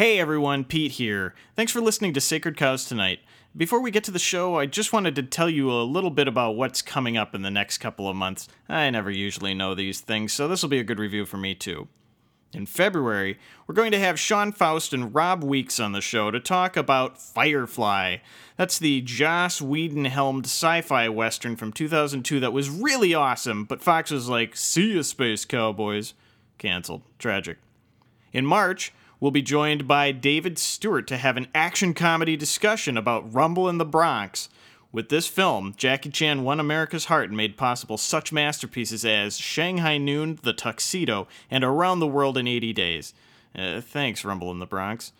Hey everyone, Pete here. Thanks for listening to Sacred Cows tonight. Before we get to the show, I just wanted to tell you a little bit about what's coming up in the next couple of months. I never usually know these things, so this will be a good review for me too. In February, we're going to have Sean Faust and Rob Weeks on the show to talk about Firefly. That's the Joss Whedon helmed sci fi western from 2002 that was really awesome, but Fox was like, see ya, Space Cowboys. Cancelled. Tragic. In March, we'll be joined by David Stewart to have an action comedy discussion about Rumble in the Bronx. With this film, Jackie Chan won America's heart and made possible such masterpieces as Shanghai Noon, The Tuxedo, and Around the World in 80 Days. Uh, thanks, Rumble in the Bronx.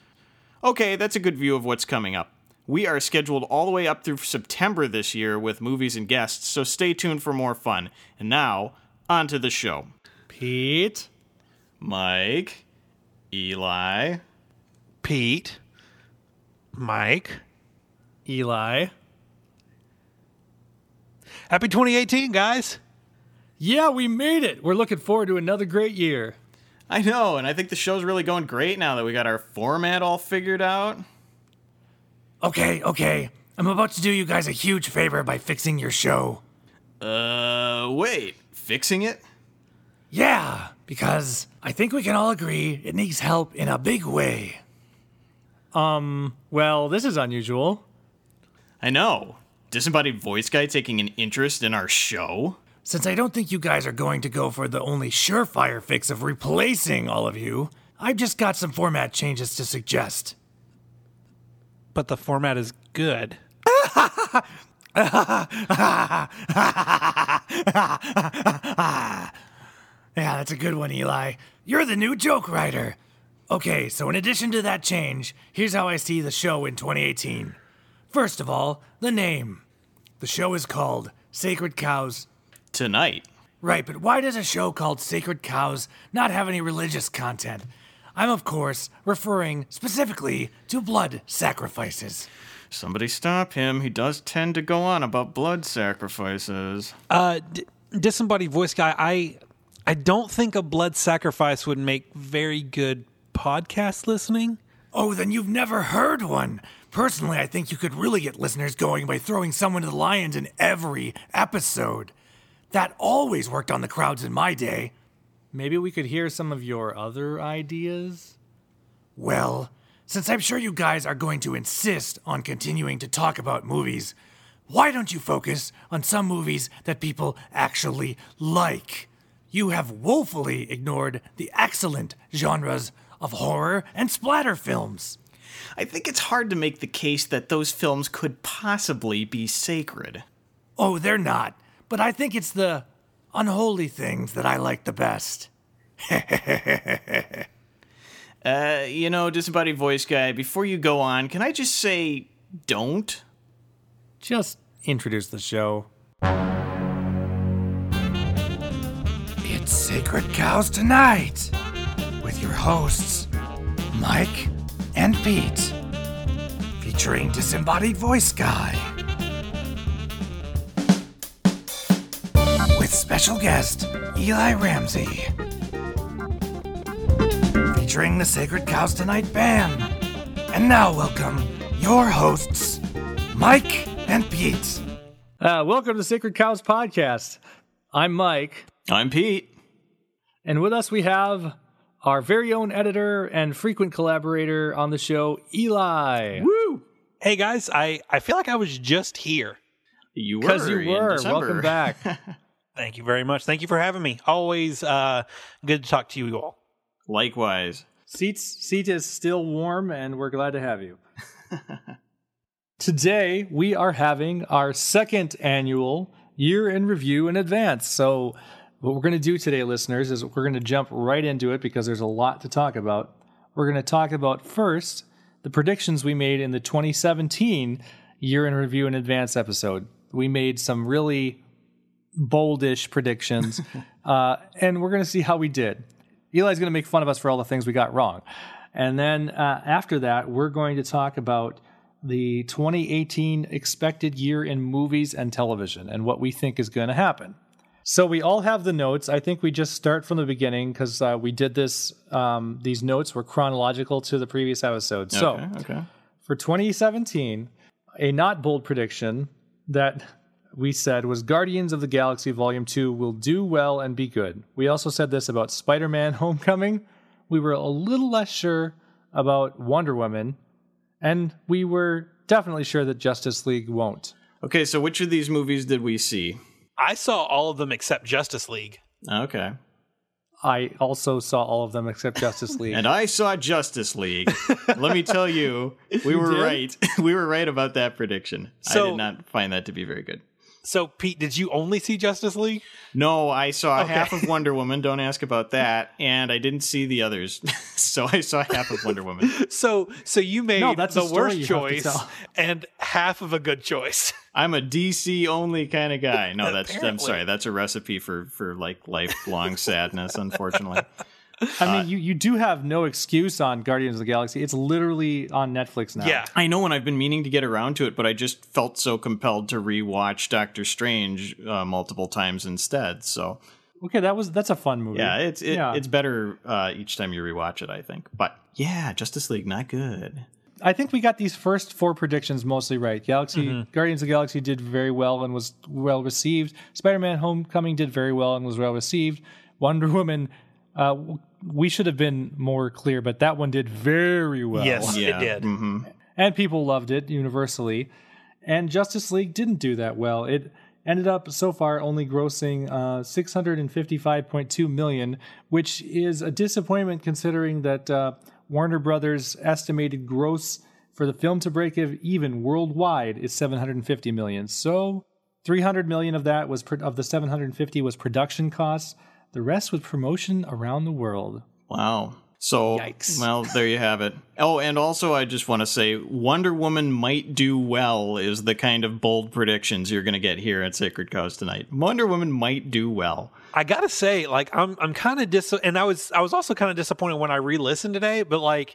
Okay, that's a good view of what's coming up. We are scheduled all the way up through September this year with movies and guests, so stay tuned for more fun. And now, on to the show. Pete, Mike, Eli, Pete, Mike. Eli. Happy 2018, guys. Yeah, we made it. We're looking forward to another great year. I know, and I think the show's really going great now that we got our format all figured out. Okay, okay. I'm about to do you guys a huge favor by fixing your show. Uh, wait, fixing it? Yeah, because I think we can all agree it needs help in a big way. Um, well, this is unusual. I know. Disembodied voice guy taking an interest in our show? Since I don't think you guys are going to go for the only surefire fix of replacing all of you, I've just got some format changes to suggest. But the format is good. Yeah, that's a good one, Eli. You're the new joke writer. Okay, so in addition to that change, here's how I see the show in 2018. First of all, the name. The show is called Sacred Cows. Tonight. Right, but why does a show called Sacred Cows not have any religious content? I'm, of course, referring specifically to blood sacrifices. Somebody stop him. He does tend to go on about blood sacrifices. Uh, d- disembodied voice guy. I I don't think a blood sacrifice would make very good podcast listening. Oh, then you've never heard one. Personally, I think you could really get listeners going by throwing someone to the lions in every episode. That always worked on the crowds in my day. Maybe we could hear some of your other ideas? Well, since I'm sure you guys are going to insist on continuing to talk about movies, why don't you focus on some movies that people actually like? You have woefully ignored the excellent genres of horror and splatter films. I think it's hard to make the case that those films could possibly be sacred. Oh, they're not. But I think it's the unholy things that I like the best. Uh, you know, disembodied voice guy, before you go on, can I just say don't? Just introduce the show. Sacred Cows Tonight with your hosts, Mike and Pete, featuring Disembodied Voice Guy. With special guest, Eli Ramsey. Featuring the Sacred Cows Tonight band. And now, welcome your hosts, Mike and Pete. Uh, welcome to Sacred Cows Podcast. I'm Mike, I'm Pete. And with us we have our very own editor and frequent collaborator on the show, Eli. Woo! Hey guys, I I feel like I was just here. You were. Because you were. December. Welcome back. Thank you very much. Thank you for having me. Always uh, good to talk to you all. Likewise. Seats seat is still warm, and we're glad to have you. Today we are having our second annual year in review in advance. So what we're going to do today, listeners, is we're going to jump right into it because there's a lot to talk about. We're going to talk about first the predictions we made in the 2017 year in review in advance episode. We made some really boldish predictions, uh, and we're going to see how we did. Eli's going to make fun of us for all the things we got wrong. And then uh, after that, we're going to talk about the 2018 expected year in movies and television and what we think is going to happen. So we all have the notes. I think we just start from the beginning because uh, we did this. Um, these notes were chronological to the previous episode. So okay, okay. for 2017, a not bold prediction that we said was Guardians of the Galaxy Volume 2 will do well and be good. We also said this about Spider Man Homecoming. We were a little less sure about Wonder Woman, and we were definitely sure that Justice League won't. Okay, so which of these movies did we see? I saw all of them except Justice League. Okay. I also saw all of them except Justice League. And I saw Justice League. Let me tell you, we were did? right. we were right about that prediction. I did not find that to be very good. So, Pete, did you only see Justice League? No, I saw Okay. half of Wonder Woman. Don't ask about that. And I didn't see the others. so I saw half of Wonder Woman. So, so you made No, that's a the worst you have to choice and half of a good choice. I'm a DC only kind of guy. No, that's I'm sorry. That's a recipe for for like lifelong sadness, unfortunately. I mean, you, you do have no excuse on Guardians of the Galaxy. It's literally on Netflix now. Yeah. I know, and I've been meaning to get around to it, but I just felt so compelled to rewatch Doctor Strange uh, multiple times instead. So Okay, that was that's a fun movie. yeah, it's it, Yeah. it's better uh, each time you rewatch it. I think, but yeah, Justice League not good. I think we got these first four predictions mostly right. Galaxy Mm-hmm. Guardians of the Galaxy did very well and was well received. Spider-Man: Homecoming did very well and was well received. Wonder Woman, uh, we should have been more clear, but that one did very well. Yes, Yeah, it did. hmm and people loved it universally. And Justice League didn't do that well. It ended up so far only grossing uh, 655.2 million, which is a disappointment considering that uh, Warner Brothers estimated gross for the film to break even worldwide is 750 million. So 300 million of that was pro- of the 750 was production costs. The rest was promotion around the world. Wow. So, Yikes. well, there you have it. Oh, and also, I just want to say Wonder Woman might do well is the kind of bold predictions you're going to get here at Sacred Cows tonight. Wonder Woman might do well. I gotta say, like, I'm I'm kind of dis, and I was I was also kind of disappointed when I re-listened today. But like,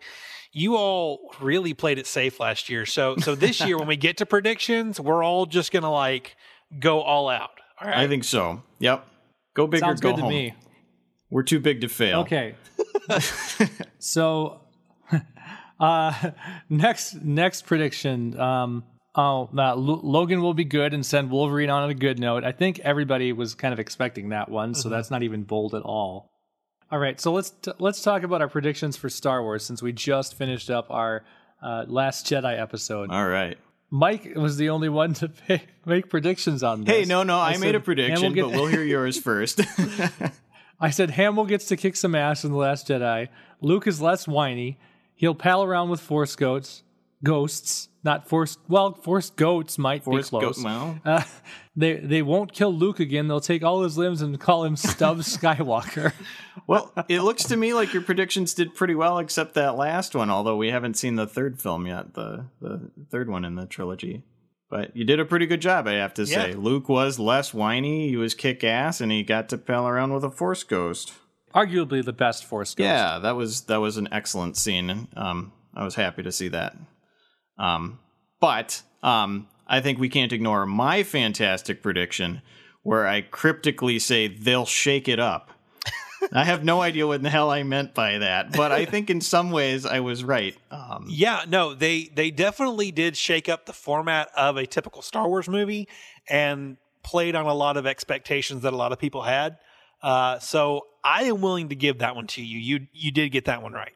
you all really played it safe last year. So so this year, when we get to predictions, we're all just gonna like go all out. All right. I think so. Yep. Go big Sounds or go good to me. We're too big to fail. Okay. so uh next next prediction um oh uh, L- Logan will be good and send Wolverine on a good note. I think everybody was kind of expecting that one, so that's not even bold at all. All right, so let's t- let's talk about our predictions for Star Wars since we just finished up our uh, last Jedi episode. All right. Mike was the only one to pay, make predictions on this. Hey, no, no, I, said made a prediction, get- but we'll hear yours first. I said Hamill gets to kick some ass in The Last Jedi. Luke is less whiny. He'll pal around with Force goats. Ghosts, not Force. Well, Force goats might Force be close. well, Uh, they they won't kill Luke again. They'll take all his limbs and call him Stubbs Skywalker. well, it looks to me like your predictions did pretty well, except that last one. Although we haven't seen the third film yet, the the third one in the trilogy. But you did a pretty good job, I have to say. Yeah. Luke was less whiny. He was kick ass, and he got to pal around with a Force ghost. Arguably the best Force ghost. Yeah, that was that was an excellent scene. Um, I was happy to see that. Um, but um, I think we can't ignore my fantastic prediction, where I cryptically say they'll shake it up. I have no idea what in the hell I meant by that, but I think in some ways I was right. Um, Yeah, no, they they definitely did shake up the format of a typical Star Wars movie and played on a lot of expectations that a lot of people had. Uh, so I am willing to give that one to you. You you did get that one right.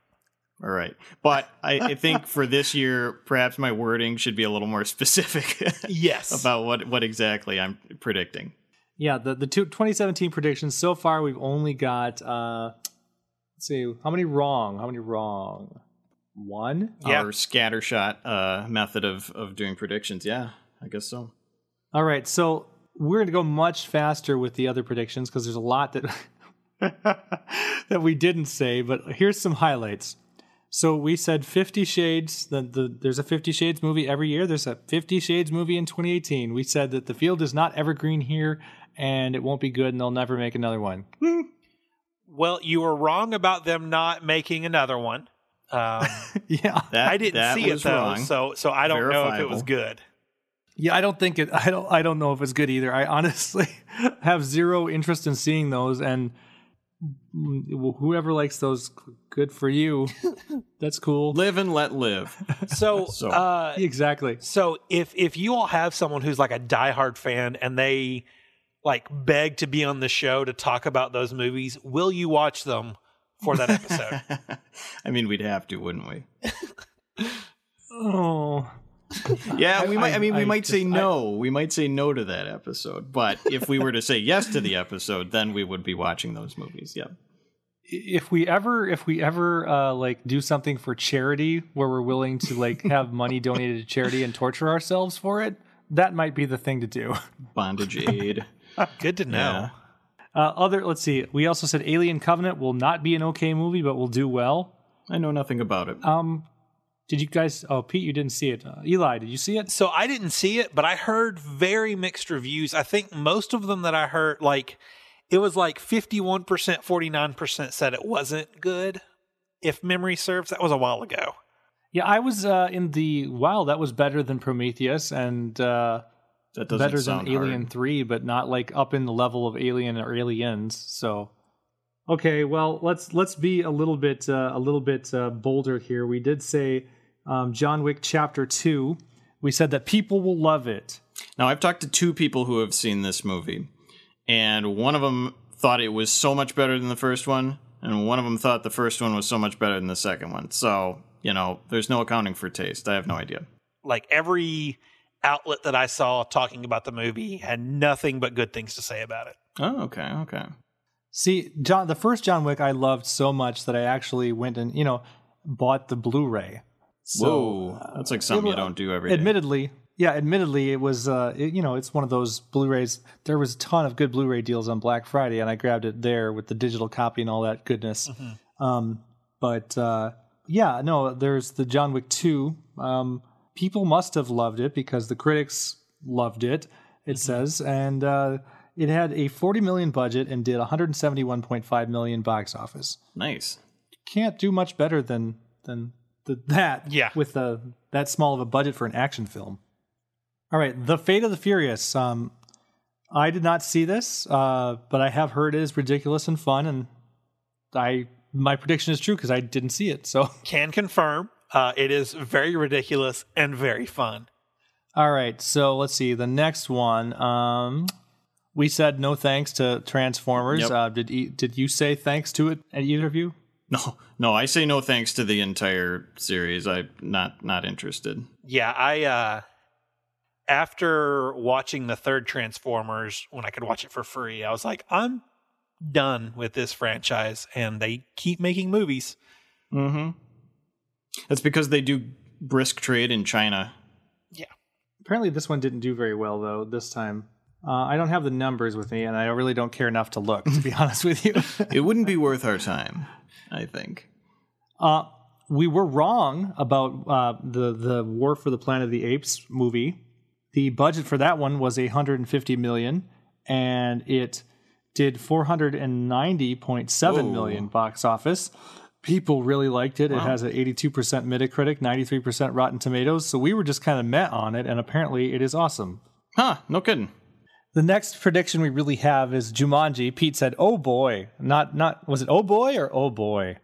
All right, but I, I think for this year, perhaps my wording should be a little more specific Yes. about what what exactly I'm predicting. Yeah, the the two, 2017 predictions so far we've only got uh let's see how many wrong? How many wrong? One. Yeah. Our scattershot uh, method of of doing predictions. Yeah, I guess so. All right, so we're going to go much faster with the other predictions because there's a lot that that we didn't say, but here's some highlights. So we said 50 Shades, the, the, there's a 50 Shades movie every year. There's a 50 Shades movie in 2018. We said that the field is not evergreen here and it won't be good and they'll never make another one. well, you were wrong about them not making another one. Um, yeah. That, I didn't see it though, wrong. so so I don't know if it was good. Yeah, I don't think it. I don't. I don't know if it's good either. I honestly have zero interest in seeing those, and whoever likes those, good for you. That's cool. Live and let live. So, So- uh, Exactly. so if if you all have someone who's like a diehard fan and they like beg to be on the show to talk about those movies, will you watch them for that episode? I mean, we'd have to, wouldn't we? Oh, Yeah, we might. I, I- mean, we I might say just- I- no. we might say no to that episode. But if we were to say yes to the episode, then we would be watching those movies. Yeah. if we ever, if we ever uh, like do something for charity where we're willing to like have money donated to charity and torture ourselves for it, that might be the thing to do. Bondage aid. Good to know. Yeah. Uh, other, let's see. We also said Alien Covenant will not be an okay movie, but will do well. I know nothing about it. Um, did you guys? Oh, Pete, you didn't see it. Uh, Eli, did you see it? So I didn't see it, but I heard very mixed reviews. I think most of them that I heard, like it was like fifty-one percent, forty-nine percent said it wasn't good. If memory serves, that was a while ago. Yeah, I was uh, in the wow. That was better than Prometheus and uh, That better than Alien hard. Three, but not like up in the level of Alien or Aliens. So, okay, well let's let's be a little bit uh, a little bit uh, bolder here. We did say um, John Wick Chapter Two. We said that people will love it. Now, I've talked to two people who have seen this movie, and one of them thought it was so much better than the first one, and one of them thought the first one was so much better than the second one. So, you know, there's no accounting for taste. I have no idea. Like every outlet that I saw talking about the movie had nothing but good things to say about it. Oh, okay, okay. See, John, the first John Wick I loved so much that I actually went and you know bought the Blu-ray. So, Whoa, that's like something you don't do every admittedly yeah admittedly it was uh it- you know it's one of those blu-rays. There was a ton of good blu-ray deals on black friday and i grabbed it there with the digital copy and all that goodness. Um but uh yeah no there's the john wick 2 um people must have loved it because the critics loved it it says and uh it had a 40 million budget and did 171.5 million box office. Nice. can't do much better than than the, that Yeah. with a that small of a budget for an action film all right the fate of the furious um i did not see this uh but i have heard it is ridiculous and fun and i my prediction is true because i didn't see it so Can confirm uh, it is very ridiculous and very fun. all right so let's see the next one um we said no thanks to transformers Yep. uh did e- did you say thanks to it at either of you No, no, I say no thanks to the entire series. I'm not not interested. Yeah, I uh after watching the third Transformers when I could watch it for free, I was like, I'm done with this franchise and they keep making movies. Mm-hmm. That's because they do brisk trade in China. Yeah. Apparently, this one didn't do very well though. This time, uh, I don't have the numbers with me, and I really don't care enough to look. To be honest with you, It wouldn't be worth our time, I think. uh, we were wrong about uh, the the War for the Planet of the Apes movie. The budget for that one was 150 million, and it did 490.7 Whoa. million box office. People really liked it. It has an 82% Metacritic, 93% Rotten Tomatoes. So we were just kind of met on it, and apparently it is awesome. Huh? No kidding. The next prediction we really have is Jumanji. Pete said, "Oh boy." Not not was it "Oh boy" or "Oh boy"?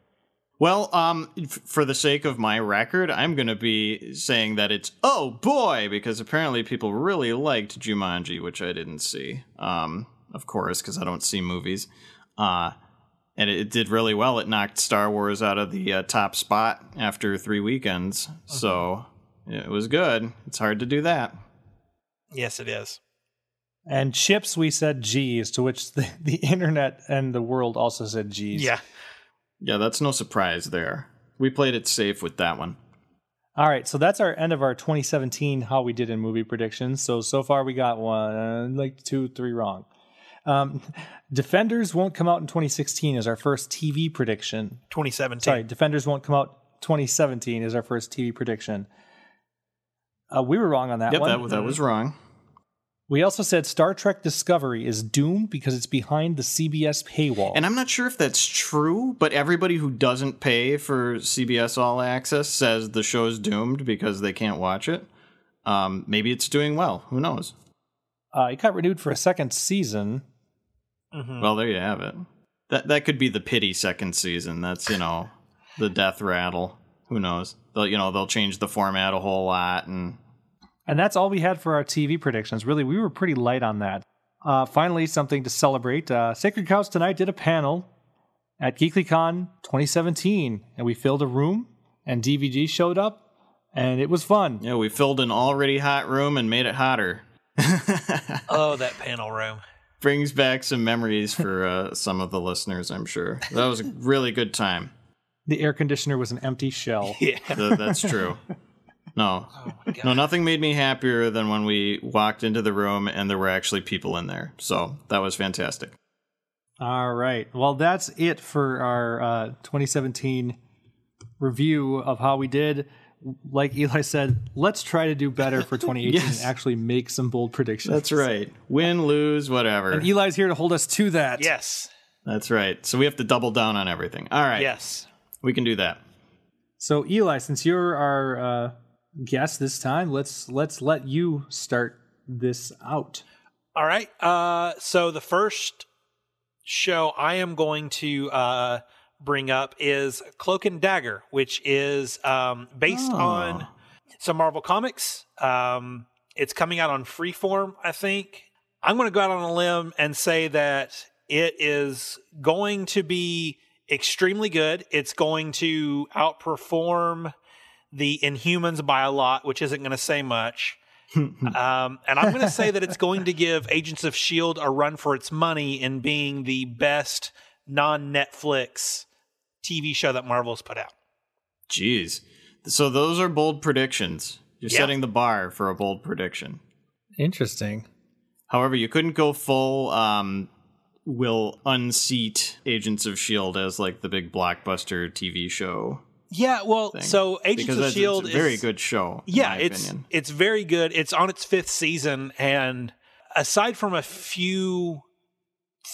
Well, um, f- for the sake of my record, I'm going to be saying that it's oh boy because apparently people really liked Jumanji, which I didn't see. Um, of course, because I don't see movies. Uh, and it, it did really well. It knocked Star Wars out of the uh, top spot after three weekends, so it was good. It's hard to do that. Yes, it is. And chips, we said G's, to which the, the internet and the world also said G's. Yeah. Yeah, that's no surprise there. We played it safe with that one. All right, so that's our end of our 2017 how we did in movie predictions. So so far we got one, like two, three wrong. Um, Defenders won't come out in 2016 is our first TV prediction. 2017. Sorry, Defenders won't come out 2017 is our first TV prediction. Uh, we were wrong on that Yep, one. that, that was wrong. We also said Star Trek Discovery is doomed because it's behind the CBS paywall. And I'm not sure if that's true, but everybody who doesn't pay for CBS All Access says the show's doomed because they can't watch it. Um, maybe it's doing well. Who knows? Uh, it got renewed for a second season. Mhm. Well, there you have it. That that could be the pity second season. That's you know the death rattle. Who knows? They'll you know they'll change the format a whole lot and And that's all we had for our TV predictions. Really, we were pretty light on that. Uh, finally, something to celebrate. Uh, Sacred Cows tonight did a panel at GeekyCon 2017, and we filled a room, and DVD showed up, and it was fun. yeah we filled an already hot room and made it hotter. oh, that panel room. Brings back some memories for uh, some of the listeners. I'm sure that was a really good time. The air conditioner was an empty shell. Yeah. Th- that's true. No, Oh my god. no, nothing made me happier than when we walked into the room and there were actually people in there. So that was fantastic. All right. Well, that's it for our uh, 2017 review of how we did. Like Eli said, let's try to do better for 2018 Yes. and actually make some bold predictions. That's right. Win, lose, whatever. And Eli's here to hold us to that. Yes. That's right. So we have to double down on everything. All right. Yes. We can do that. So Eli, since you're our uh, guest this time, let's let's let you start this out. All right. Uh, so the first show I am going to uh, bring up is Cloak and Dagger, which is um, based Oh. on some Marvel comics. Um, it's coming out on Freeform, I think. I'm going to go out on a limb and say that it is going to be extremely good. It's going to outperform the Inhumans by a lot, which isn't going to say much. Um, and I'm going to say that it's going to give Agents of S.H.I.E.L.D. a run for its money in being the best non Netflix TV show that Marvel's put out. Jeez. So those are bold predictions. You're Yeah. setting the bar for a bold prediction. Interesting. However, you couldn't go full um will unseat Agents of S.H.I.E.L.D. as like the big blockbuster TV show. Yeah, well, thing. so Agents because of S.H.I.E.L.D. it's a very is, good show. in Yeah, my it's opinion. it's very good. It's on its fifth season, and aside from a few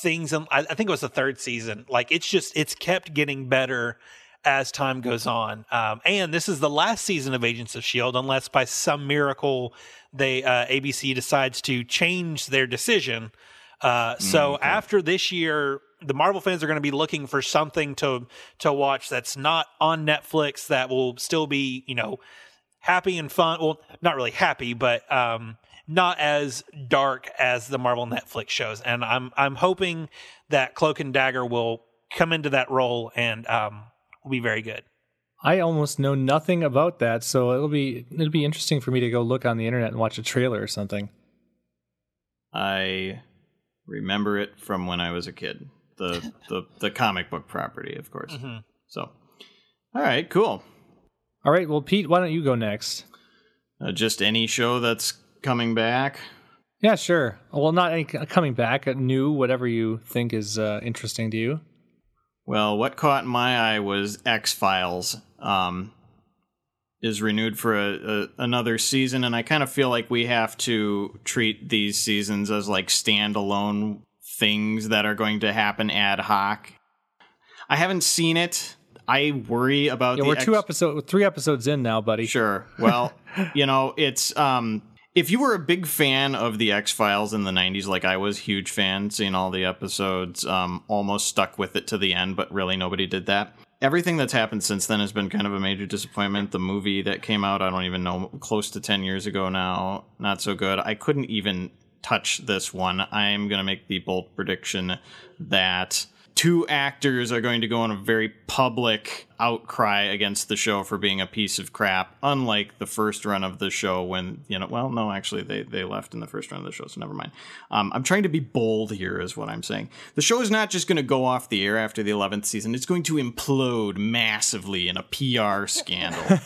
things, and I, I think it was the third season. Like it's just it's kept getting better as time goes on. Um, and this is the last season of Agents of Shield, unless by some miracle they uh, ABC decides to change their decision. Uh, so after this year, the Marvel fans are going to be looking for something to to watch that's not on Netflix that will still be you know happy and fun. Well, not really happy, but um, not as dark as the Marvel Netflix shows. And I'm I'm hoping that Cloak and Dagger will come into that role and um, will be very good. I almost know nothing about that, so it'll be it'll be interesting for me to go look on the internet and watch a trailer or something. I remember it from when I was a kid. The the the comic book property, of course. Mhm. So, all right, cool. All right, well, Pete, why don't you go next? Uh, just any show that's coming back. Yeah, sure. Well, not any coming back, uh, new, whatever you think is uh, interesting to you. Well, what caught my eye was X Files. Um, is renewed for a, a, another season, and I kind of feel like we have to treat these seasons as like standalone things that are going to happen ad hoc. I haven't seen it. I worry about. Yeah, the we're two X- episode, three episodes in now, buddy. Sure. Well, you know, it's um if you were a big fan of the X Files in the '90s, like I was, huge fan, seeing all the episodes, um, almost stuck with it to the end, but really nobody did that. Everything that's happened since then has been kind of a major disappointment. The movie that came out, I don't even know, close to 10 years ago now, not so good. I couldn't even touch this one. I'm going to make the bold prediction that two actors are going to go on a very public outcry against the show for being a piece of crap unlike the first run of the show when you know well no actually they, they left in the first run of the show so never mind um, i'm trying to be bold here is what i'm saying the show is not just going to go off the air after the 11th season it's going to implode massively in a pr scandal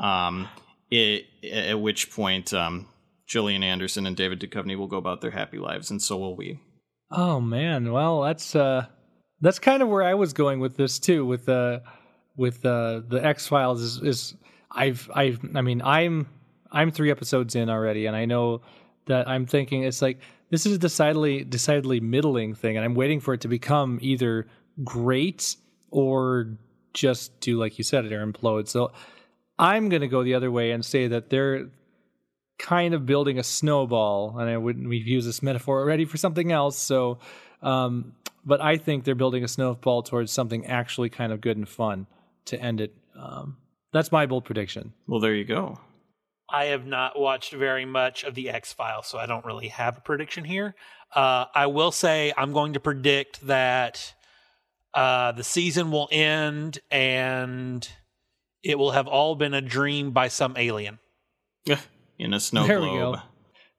um, it, at which point um, Gillian Anderson and David Duchovny will go about their happy lives, and so will we. Oh man, well that's uh that's kind of where I was going with this too. With uh with uh the X Files is, is I've I've I mean I'm I'm three episodes in already, and I know that I'm thinking it's like this is a decidedly decidedly middling thing, and I'm waiting for it to become either great or just do like you said it or implode. So I'm gonna go the other way and say that they're kind of building a snowball, and I wouldn't we've used this metaphor already for something else. So, um, but I think they're building a snowball towards something actually kind of good and fun to end it. Um, that's my bold prediction. Well, there you go. I have not watched very much of the X Files, so I don't really have a prediction here. Uh, I will say I'm going to predict that uh, the season will end and it will have all been a dream by some alien. In a snow There we go.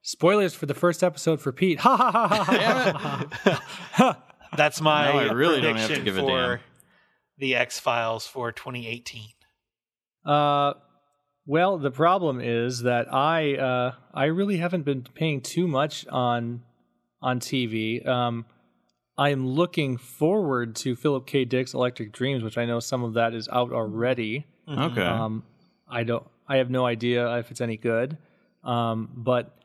Spoilers for the first episode for Pete. Ha ha ha ha ha. ha. That's my Now I really don't have to prediction give a for damn. the X Files for 2018. Uh, well, the problem is that I uh, I really haven't been paying too much on on TV. Um, I'm looking forward to Philip K. Dick's Electric Dreams, which I know some of that is out already. Okay. Um, I don't. I have no idea if it's any good. Um, but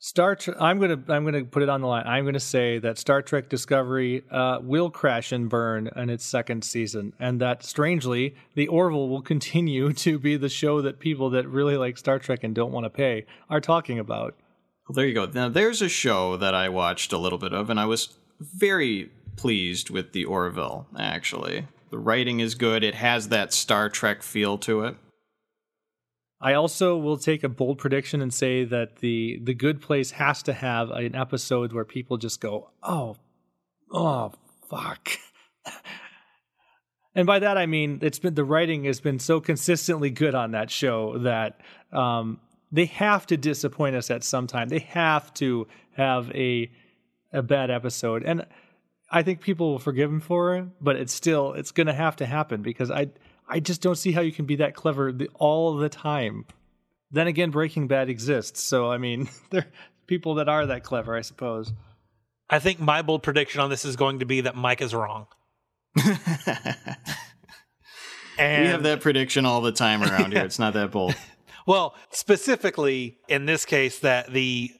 Star Trek. I'm gonna. I'm gonna put it on the line. I'm gonna say that Star Trek Discovery uh, will crash and burn in its second season, and that strangely, the Orville will continue to be the show that people that really like Star Trek and don't want to pay are talking about. Well, there you go. Now, there's a show that I watched a little bit of, and I was very pleased with the Orville, actually. The writing is good, it has that Star Trek feel to it. I also will take a bold prediction and say that the the Good Place has to have an episode where people just go, "Oh, oh, fuck." and by that I mean it's been the writing has been so consistently good on that show that um, they have to disappoint us at some time. They have to have a a bad episode, and I think people will forgive them for it. But it's still it's going to have to happen because I I just don't see how you can be that clever the, all the time. Then again, Breaking Bad exists, so I mean, there are people that are that clever, I suppose. I think my bold prediction on this is going to be that Mike is wrong. and we have that prediction all the time around here. It's not that bold. Well, specifically in this case, that the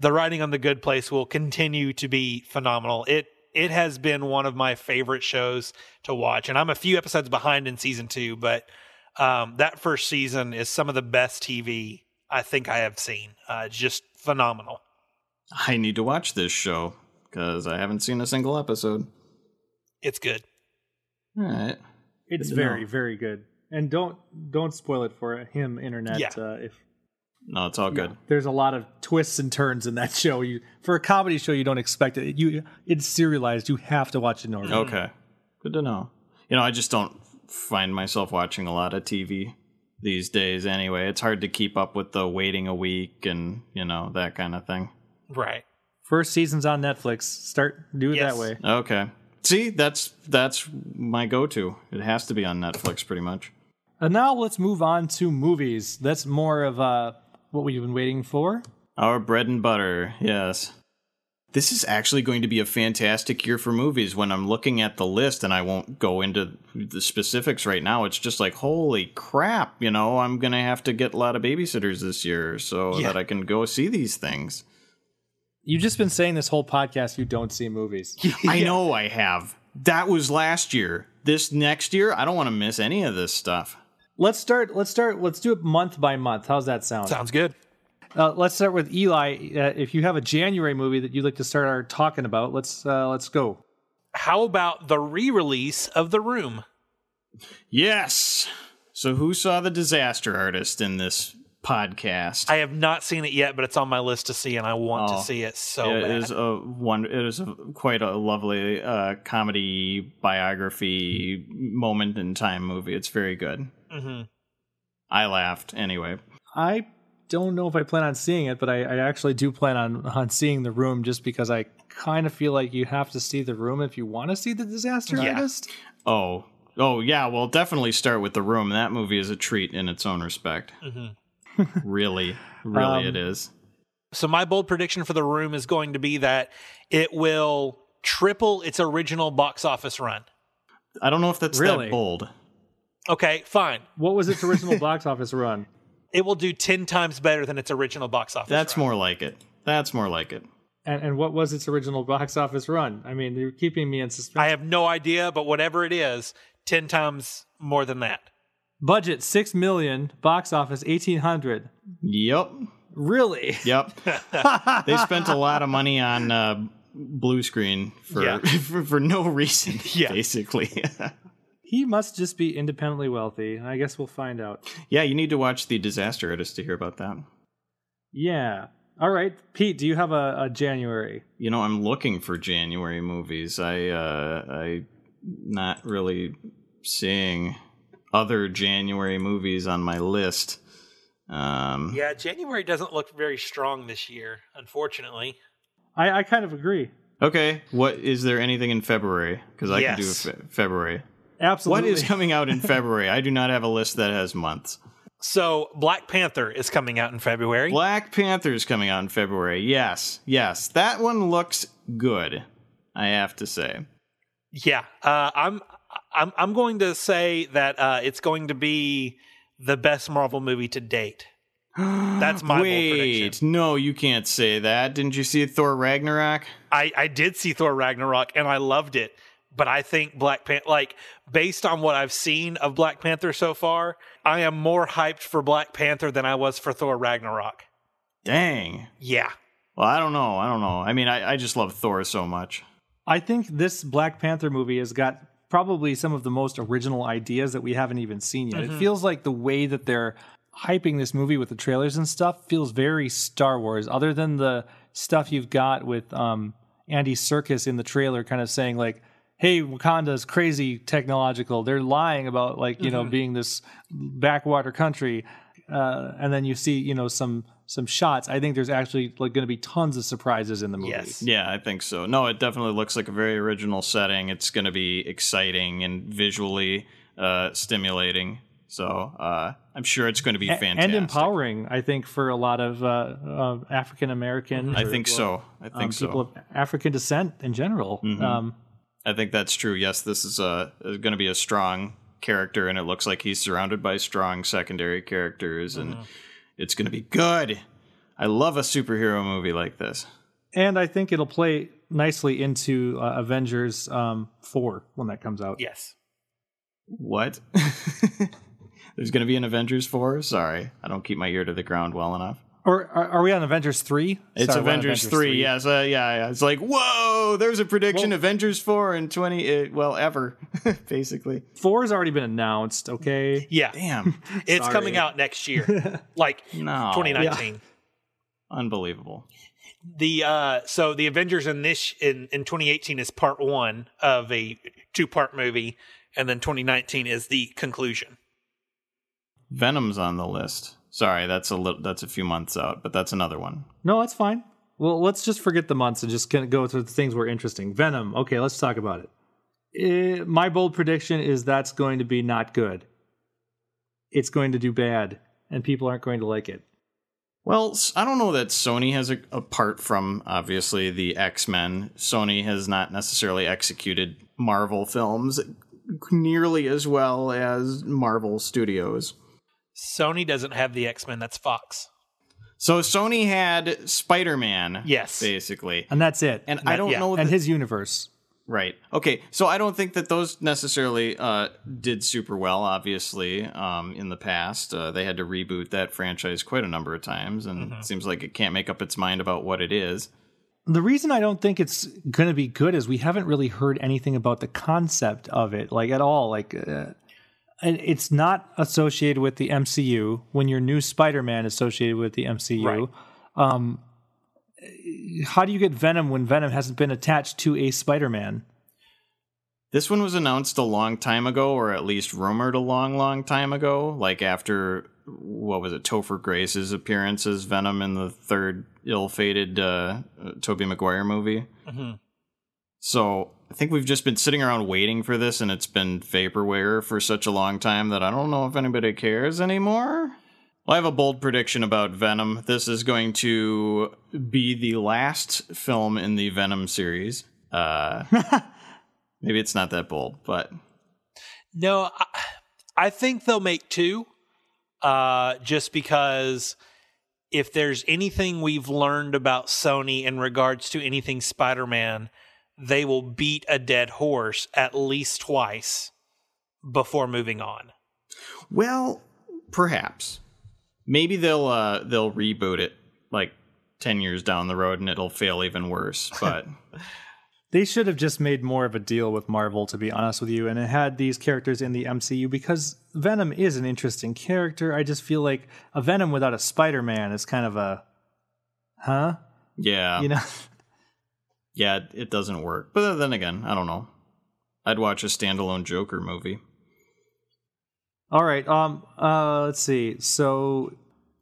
the writing on the Good Place will continue to be phenomenal. It it has been one of my favorite shows to watch, and I'm a few episodes behind in season two, but um, that first season is some of the best TV I think I have seen. Uh, it's just phenomenal. I need to watch this show because I haven't seen a single episode. It's good. All right. It's Good very, know. very good. And don't don't spoil it for him, internet. Yeah. Uh, if No, it's all good. there's a lot of twists and turns in that show, you for a comedy show, you don't expect it. You it's serialized. You have to watch it in order. Okay. Good to know. You know, I just don't find myself watching a lot of TV these days anyway. It's hard to keep up with the waiting a week and, you know, that kind of thing. Right. First season's on Netflix. Start do it Yes. that way. Okay. See, that's that's my go-to. It has to be on Netflix pretty much. And now let's move on to movies. That's more of uh, what we've been waiting for. Our bread and butter, yes. This is actually going to be a fantastic year for movies when I'm looking at the list and I won't go into the specifics right now. It's just like, holy crap, you know, I'm going to have to get a lot of babysitters this year so Yeah. that I can go see these things. You've just been saying this whole podcast you don't see movies. I know I have. That was last year. This next year, I don't want to miss any of this stuff. Let's start. Let's start. Let's do it month by month. How's that sound? Sounds good. Uh, let's start with Eli. Uh, if you have a January movie that you'd like to start our talking about, let's uh, let's go. How about the re-release of The Room? Yes. So, who saw the disaster artist in this podcast? I have not seen it yet, but it's on my list to see, and I want Oh. to see it so It bad. is a one. It is a, quite a lovely uh, comedy biography moment in time movie. It's very good. Mhm. I laughed anyway. I don't know if I plan on seeing it, but I, I actually do plan on on seeing the room just because I kind of feel like you have to see the room if you want to see the disaster Yeah. artist. Oh, oh yeah. Well, definitely start with the room. That movie is a treat in its own respect. Mhm. really, really, Um, it is. So my bold prediction for The Room is going to be that it will triple its original box office run. I don't know if that's Really? that bold. Okay, fine. What was its original box office run? It will do 10 times better than its original box office That's run. more like it. That's more like it. And, and what was its original box office run? I mean, you're keeping me in suspense. I have no idea, but whatever it is, 10 times more than that. Budget six million, box office eighteen hundred. Yep. Really? Yep. they spent a lot of money on uh, blue screen for, Yeah. for for no reason. Yeah. basically. He must just be independently wealthy. I guess we'll find out. yeah, you need to watch the Disaster Artist to hear about that. Yeah. All right, Pete. Do you have a, a January? You know, I'm looking for January movies. I uh, I not really seeing other January movies on my list. Um, Yeah, January doesn't look very strong this year, unfortunately. I, I kind of agree. Okay, what is there anything in February? Because I can do Yes. fe- February. Absolutely. What is coming out in February? I do not have a list that has months. So, Black Panther is coming out in February. Black Panther is coming out in February. Yes, yes, that one looks good. I have to say. Yeah, uh, I'm I'm I'm going to say that uh, it's going to be the best Marvel movie to date. That's my Wait, prediction. no, you can't say that. Didn't you see Thor Ragnarok? I I did see Thor Ragnarok and I loved it, but I think Black Panther, like based on what I've seen of Black Panther so far, I am more hyped for Black Panther than I was for Thor Ragnarok. Dang. Yeah, Well, I don't know. I don't know. I mean, I, I just love Thor so much. I think this Black Panther movie has got probably some of the most original ideas that we haven't even seen yet. It feels like the way that they're hyping this movie with the trailers and stuff feels very Star Wars, other than the stuff you've got with um, Andy Serkis in the trailer kind of saying, like, hey, Wakanda's crazy technological. They're lying about, like, you know, being this backwater country. Uh, and then you see, you know, some some shots. I think there's actually like going to be tons of surprises in the movie. Yes. Yeah, I think so. No, it definitely looks like a very original setting. It's going to be exciting and visually uh, stimulating. So uh, I'm sure it's going to be fantastic. and empowering. I think for a lot of uh, uh, African American, I think so. I think um, so. people of African descent in general. Um, I think that's true. Yes, this is a is going to be a strong character, and it looks like he's surrounded by strong secondary characters, and it's going to be good. I love a superhero movie like this. and I think it'll play nicely into uh, Avengers um, four when that comes out. yes. What? There's going to be an Avengers four. Sorry, I don't keep my ear to the ground well enough. Or are, are we on Avengers three? It's Sorry, we're Avengers, three. Yes, uh, yeah, yeah. It's like whoa. There's a prediction. Avengers four in twenty. Uh, well, ever basically. Four has already been announced. Okay. Yeah, Damn, it's coming out next year, like No. 2019. unbelievable. The uh, so the Avengers in this in in 2018 is part one of a two part movie, and then 2019 is the conclusion. Venom's on the list. Sorry, that's a little. That's a few months out, but that's another one. No, that's fine. Well, let's just forget the months and just go to the things were interesting. Venom. Okay, let's talk about it. Eh, my bold prediction is that's going to be not good. It's going to do bad, and people aren't going to like it. Well, I don't know that Sony has, a, apart from obviously the X Men, Sony has not necessarily executed Marvel films nearly as well as Marvel Studios. Sony doesn't have the X Men. That's Fox. So Sony had Spider Man, Yes. basically, And that's it. and I don't yeah. know and that, his universe. right. Okay, so I don't think that those necessarily uh, did super well. Obviously, um, in the past, uh, they had to reboot that franchise quite a number of times, and it seems like it can't make up its mind about what it is. The reason I don't think it's going to be good is we haven't really heard anything about the concept of it, like at all. Like, uh, and it's not associated with the MCU. When your new Spider-Man is associated with the MCU, Right. um, how do you get Venom when Venom hasn't been attached to a Spider-Man? This one was announced a long time ago, or at least rumored a long, long time ago. Like after what was it, Topher Grace's appearance as Venom in the third ill-fated uh, uh, Tobey Maguire movie. So I think we've just been sitting around waiting for this, and it's been vaporware for such a long time that I don't know if anybody cares anymore. Well, I have a bold prediction about Venom. This is going to be the last film in the Venom series. Uh, maybe it's not that bold, but No, I, I think they'll make two. Uh, just because if there's anything we've learned about Sony in regards to anything Spider-Man, they will beat a dead horse at least twice before moving on. well, perhaps maybe they'll uh, they'll reboot it like 10 years down the road and it'll fail even worse. But They should have just made more of a deal with Marvel, to be honest with you, and it had these characters in the MCU because Venom is an interesting character. I just feel like a Venom without a Spider Man is kind of a, huh? yeah, You know? Yeah, it doesn't work. But then again, I don't know. I'd watch a standalone Joker movie. All right. Um. Uh. Let's see. So,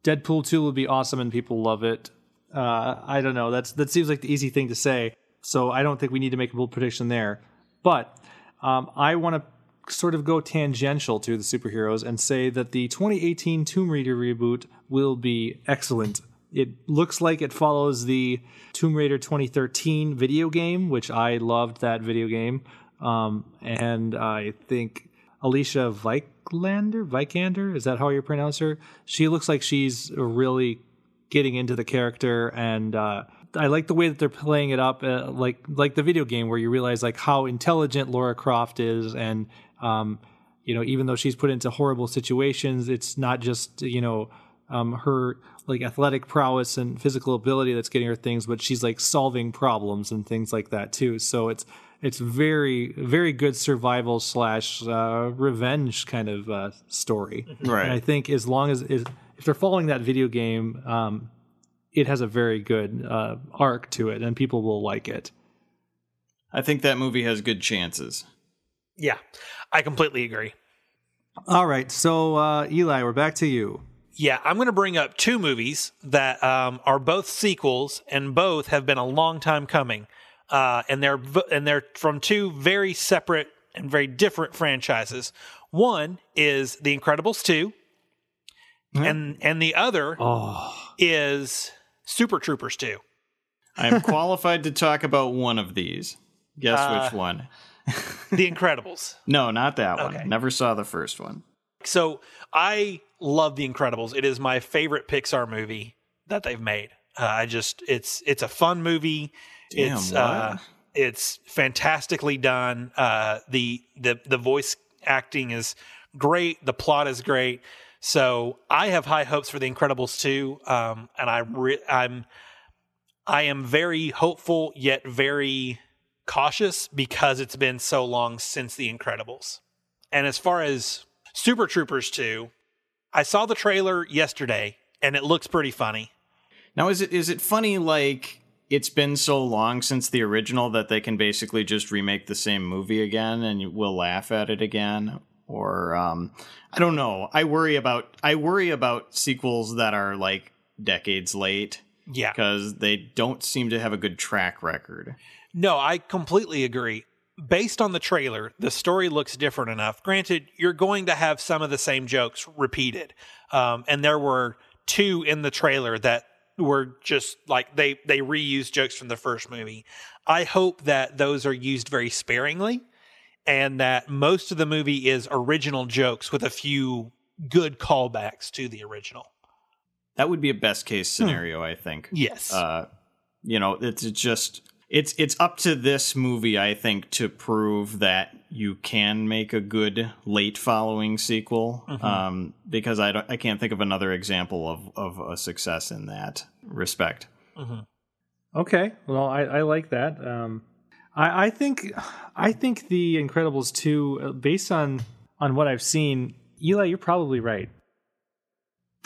Deadpool two will be awesome, and people love it. Uh. I don't know. That's that seems like the easy thing to say. So I don't think we need to make a bold prediction there. But um, I want to sort of go tangential to the superheroes and say that the 2018 Tomb Raider reboot will be excellent. It looks like it follows the Tomb Raider 2013 video game, which I loved that video game. Um, and I think Alicia Vikander, Vikander, is that how you pronounce her? She looks like she's really getting into the character and uh, I like the way that they're playing it up, uh, like like the video game where you realize like how intelligent Lara Croft is, and um, you know even though she's put into horrible situations, it's not just you know um, her like athletic prowess and physical ability that's getting her things, but she's like solving problems and things like that too. So it's it's very very good survival slash uh, revenge kind of uh, story. Right. And I think as long as is if they're following that video game, um, it has a very good uh, arc to it, and people will like it. I think that movie has good chances. Yeah, I completely agree. All right, so uh, Eli, we're back to you. Yeah, I'm going to bring up two movies that um, are both sequels, and both have been a long time coming, uh, and they're and they're from two very separate and very different franchises. One is The Incredibles 2 and and the other Oh, is Super Troopers 2. I'm qualified to talk about one of these. Guess Uh, which one? The Incredibles. No, not that one. okay. Never saw the first one. So I love The Incredibles. It is my favorite Pixar movie that they've made. Uh, I just it's it's a fun movie. Damn, it's uh, it's fantastically done. Uh, the the the voice acting is great. The plot is great. So I have high hopes for The Incredibles too. Um, and I re- I'm I am very hopeful yet very cautious because it's been so long since The Incredibles. And as far as Super Troopers 2, I saw the trailer yesterday and it looks pretty funny. Now, is it is it funny like it's been so long since the original that they can basically just remake the same movie again and we'll laugh at it again? Or um, I don't know. I worry about I worry about sequels that are like decades late Yeah. because they don't seem to have a good track record. No, I completely agree. Based on the trailer, the story looks different enough. Granted, you're going to have some of the same jokes repeated. Um, and there were two in the trailer that were just like they they reused jokes from the first movie. I hope that those are used very sparingly and that most of the movie is original jokes with a few good callbacks to the original. That would be a best case scenario, I think. Yes. uh, you know, it's it's just it's it's up to this movie, I think, to prove that you can make a good late following sequel. Um, because I don't, I can't think of another example of of a success in that respect. okay. Well, I, I like that. Um, I, I think I think the Incredibles two, uh, based on on what I've seen, Eli, you're probably right.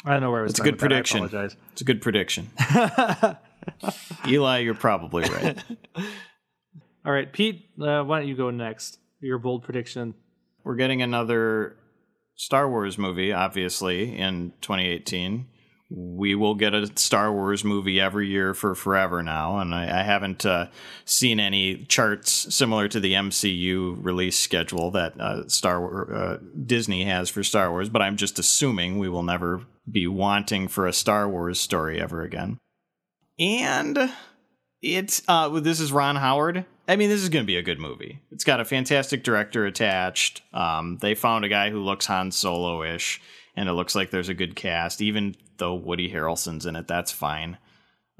I don't know where I was. It's a good with. I prediction. apologize. It's a good prediction. Eli, you're probably right. All right, Pete. Uh, why don't you go next? Your bold prediction. We're getting another Star Wars movie, obviously, in 2018. We will get a Star Wars movie every year for forever now, and I, I haven't uh, seen any charts similar to the MCU release schedule that uh, Star uh, Disney has for Star Wars. But I'm just assuming we will never be wanting for a Star Wars story ever again. And it's uh this is Ron Howard. I mean, this is going to be a good movie. It's got a fantastic director attached. Um, they found a guy who looks Han Solo-ish, and it looks like there's a good cast. Even though Woody Harrelson's in it, that's fine.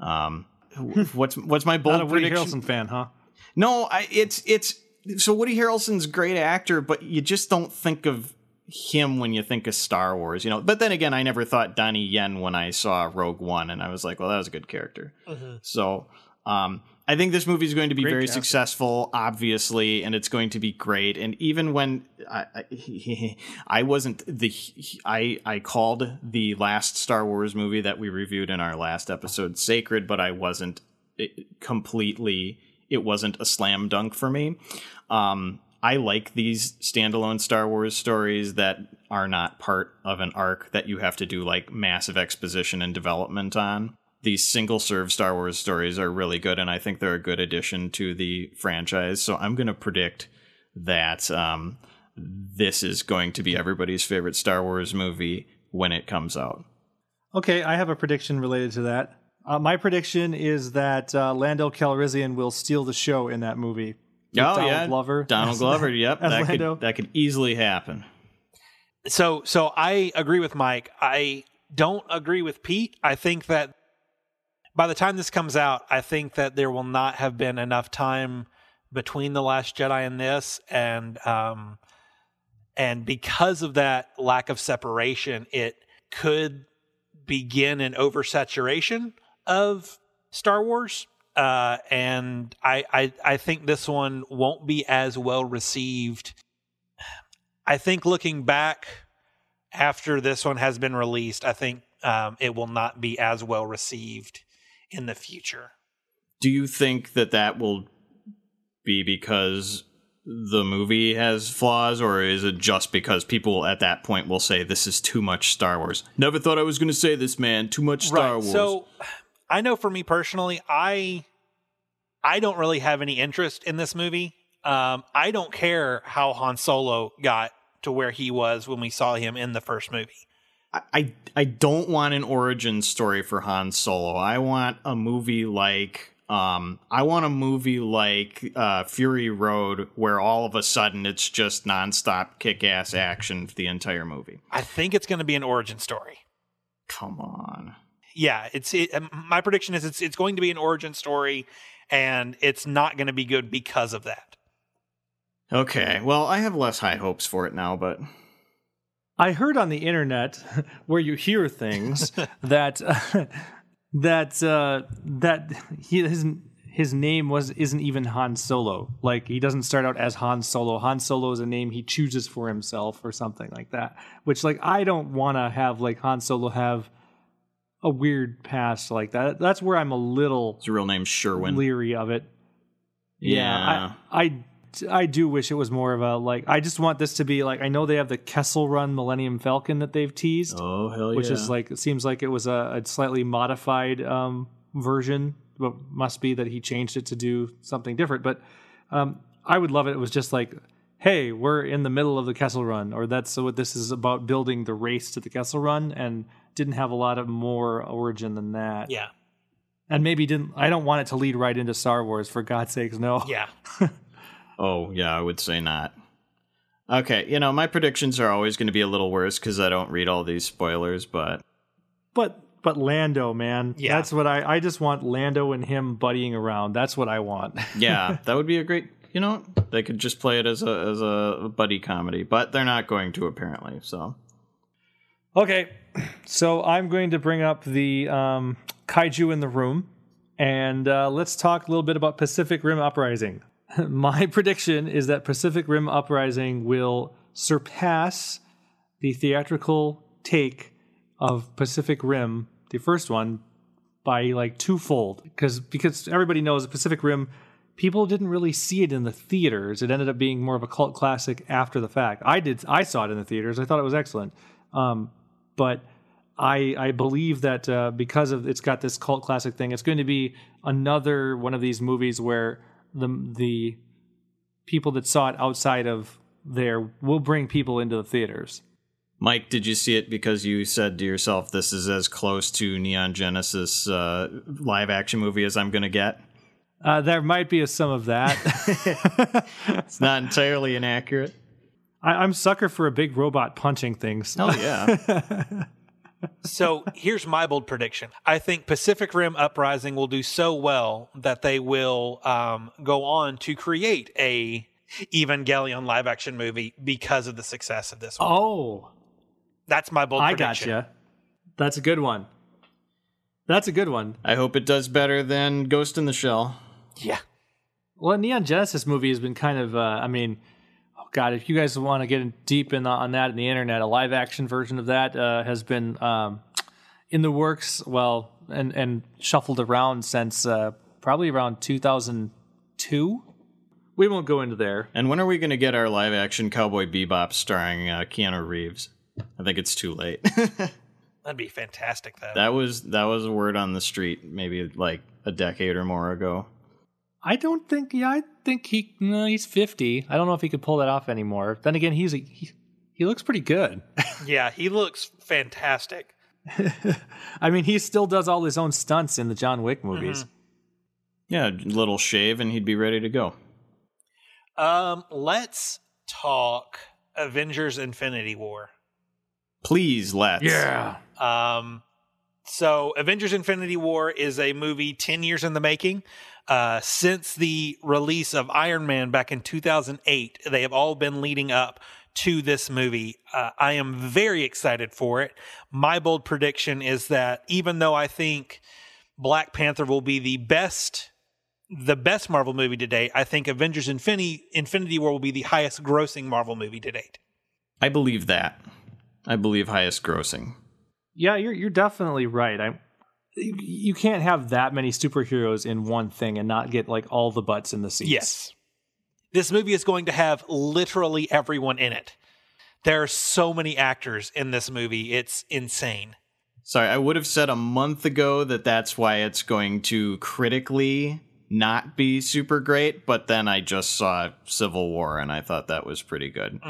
Um, what's what's my bold Not a Woody prediction? Harrelson fan, huh? No, I, it's it's so Woody Harrelson's great actor, but you just don't think of him when you think of Star Wars, you know. But then again, I never thought Donnie Yen when I saw Rogue One, and I was like, well, that was a good character. So um, I think this movie is going to be Great very casting. successful, obviously, and it's going to be great. And even when I, I, I wasn't the I I called the last Star Wars movie that we reviewed in our last episode sacred, but I wasn't it, completely. It wasn't a slam dunk for me. Um, I like these standalone Star Wars stories that are not part of an arc that you have to do like massive exposition and development on. These single serve Star Wars stories are really good, and I think they're a good addition to the franchise. So I'm going to predict that um, this is going to be everybody's favorite Star Wars movie when it comes out. Okay, I have a prediction related to that. Uh, my prediction is that uh, Lando Calrissian will steal the show in that movie. With oh Donald yeah, Glover. Donald Glover. Yep, as that Lando. could that could easily happen. So so I agree with Mike. I don't agree with Pete. I think that by the time this comes out, I think that there will not have been enough time between the Last Jedi and this, and um, and because of that lack of separation, it could begin an oversaturation of Star Wars. Uh, and I, I I think this one won't be as well received I think looking back after this one has been released, I think um, it will not be as well received in the future. Do you think that that will be because the movie has flaws, or is it just because people at that point will say this is too much Star Wars? Never thought I was going to say this, man. Too much Star Wars. So I know for me personally, I I don't really have any interest in this movie. Um, I don't care how Han Solo got to where he was when we saw him in the first movie. I, I don't want an origin story for Han Solo. I want a movie like um I want a movie like uh Fury Road where all of a sudden it's just nonstop kick ass action for the entire movie. I think it's going to be an origin story. Come on. Yeah, it's it, um, my prediction is it's it's going to be an origin story, and it's not going to be good because of that. Okay. Well, I have less high hopes for it now, but I heard on the internet where you hear things that that uh, that he, his his name was isn't even Han Solo. Like he doesn't start out as Han Solo. Han Solo is a name he chooses for himself or something like that. Which like I don't want to have like Han Solo have a weird past like that. That's where I'm a little his real name's Sherwin. leery of it. Yeah. I, I I do wish it was more of a like. I just want this to be like. I know they have the Kessel Run Millennium Falcon that they've teased, oh hell yeah! which is like it seems like it was a, a slightly modified um, version, but must be that he changed it to do something different. But um, I would love it. It was just like, hey, we're in the middle of the Kessel Run, or that's what this is about building the race to the Kessel Run, and didn't have a lot of more origin than that. Yeah, And maybe didn't. I don't want it to lead right into Star Wars. For God's sakes, no. yeah. Oh, yeah, I would say not. Okay, you know, my predictions are always going to be a little worse because I don't read all these spoilers, but But but Lando, man, Yeah. that's what I I just want Lando and him buddying around. That's what I want. yeah, that would be a great. You know, they could just play it as a as a buddy comedy, but they're not going to apparently. So okay, so I'm going to bring up the um, kaiju in the room, and uh, let's talk a little bit about Pacific Rim Uprising. My prediction is that Pacific Rim Uprising will surpass the theatrical take of Pacific Rim, the first one, by like twofold. Because because everybody knows Pacific Rim, people didn't really see it in the theaters. It ended up being more of a cult classic after the fact. I did. I saw it in the theaters. I thought it was excellent. Um, but I I believe that uh, because of it's got this cult classic thing, it's going to be another one of these movies where the the people that saw it outside of there will bring people into the theaters. Mike, did you see it because you said to yourself, "This is as close to Neon Genesis uh, live action movie as I'm going to get"? Uh, there might be some of that. It's not entirely inaccurate. I, I'm sucker for a big robot punching things. Oh yeah, So here's my bold prediction. I think Pacific Rim Uprising will do so well that they will um, go on to create a Evangelion live action movie because of the success of this one. Oh, That's my bold prediction. I prediction. gotcha. That's a good one. That's a good one. I hope it does better than Ghost in the Shell. Yeah. Well, Neon Genesis movie has been kind of. Uh, I mean, god, if you guys want to get in deep in the, on that in the internet, a live action version of that uh, has been um, in the works. Well, and and shuffled around since uh, probably around 2002. We won't go into there. And when are we going to get our live action Cowboy Bebop starring uh, Keanu Reeves? I think it's too late. That'd be fantastic, though. that was that was a word on the street maybe like a decade or more ago. I don't think. Yeah, I think he. No, he's 50. I don't know if he could pull that off anymore. Then again, he's a, he, he looks pretty good. yeah, he looks fantastic. I mean, he still does all his own stunts in the John Wick movies. Yeah, a little shave and he'd be ready to go. Um, let's talk Avengers Infinity War. Please let's. Yeah. Um, so Avengers Infinity War is a movie 10 years in the making. Uh, since the release of Iron Man back in 2008, they have all been leading up to this movie. Uh, I am very excited for it. My bold prediction is that even though I think Black Panther will be the best the best Marvel movie to date, I think Avengers Infinity Infinity War will be the highest grossing Marvel movie to date. I believe that. I believe highest grossing. Yeah, you're you're definitely right. I you- you can't have that many superheroes in one thing and not get like all the butts in the seats. Yes. This movie is going to have literally everyone in it. There are so many actors in this movie. It's insane. Sorry, I would have said a month ago that that's why it's going to critically not be super great, but then I just saw Civil War and I thought that was pretty good.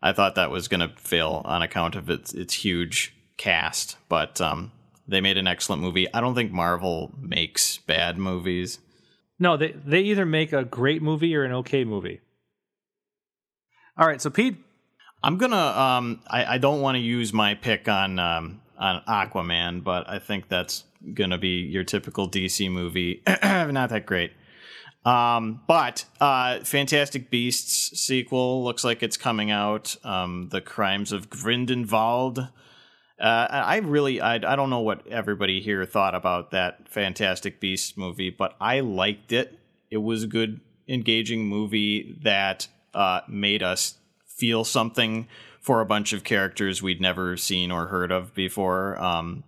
I thought that was going to fail on account of its its huge cast, but um, they made an excellent movie. I don't think Marvel makes bad movies. No, they they either make a great movie or an okay movie. All right, so Pete, I'm gonna. Um, I, I don't want to use my pick on um, on Aquaman, but I think that's gonna be your typical DC movie. Not that great. Um, but uh, Fantastic Beasts sequel looks like it's coming out. Um, the Crimes of Grindelwald. Uh, I really, I, I don't know what everybody here thought about that Fantastic Beasts movie, but I liked it. It was a good, engaging movie that uh, made us feel something for a bunch of characters we'd never seen or heard of before. Um,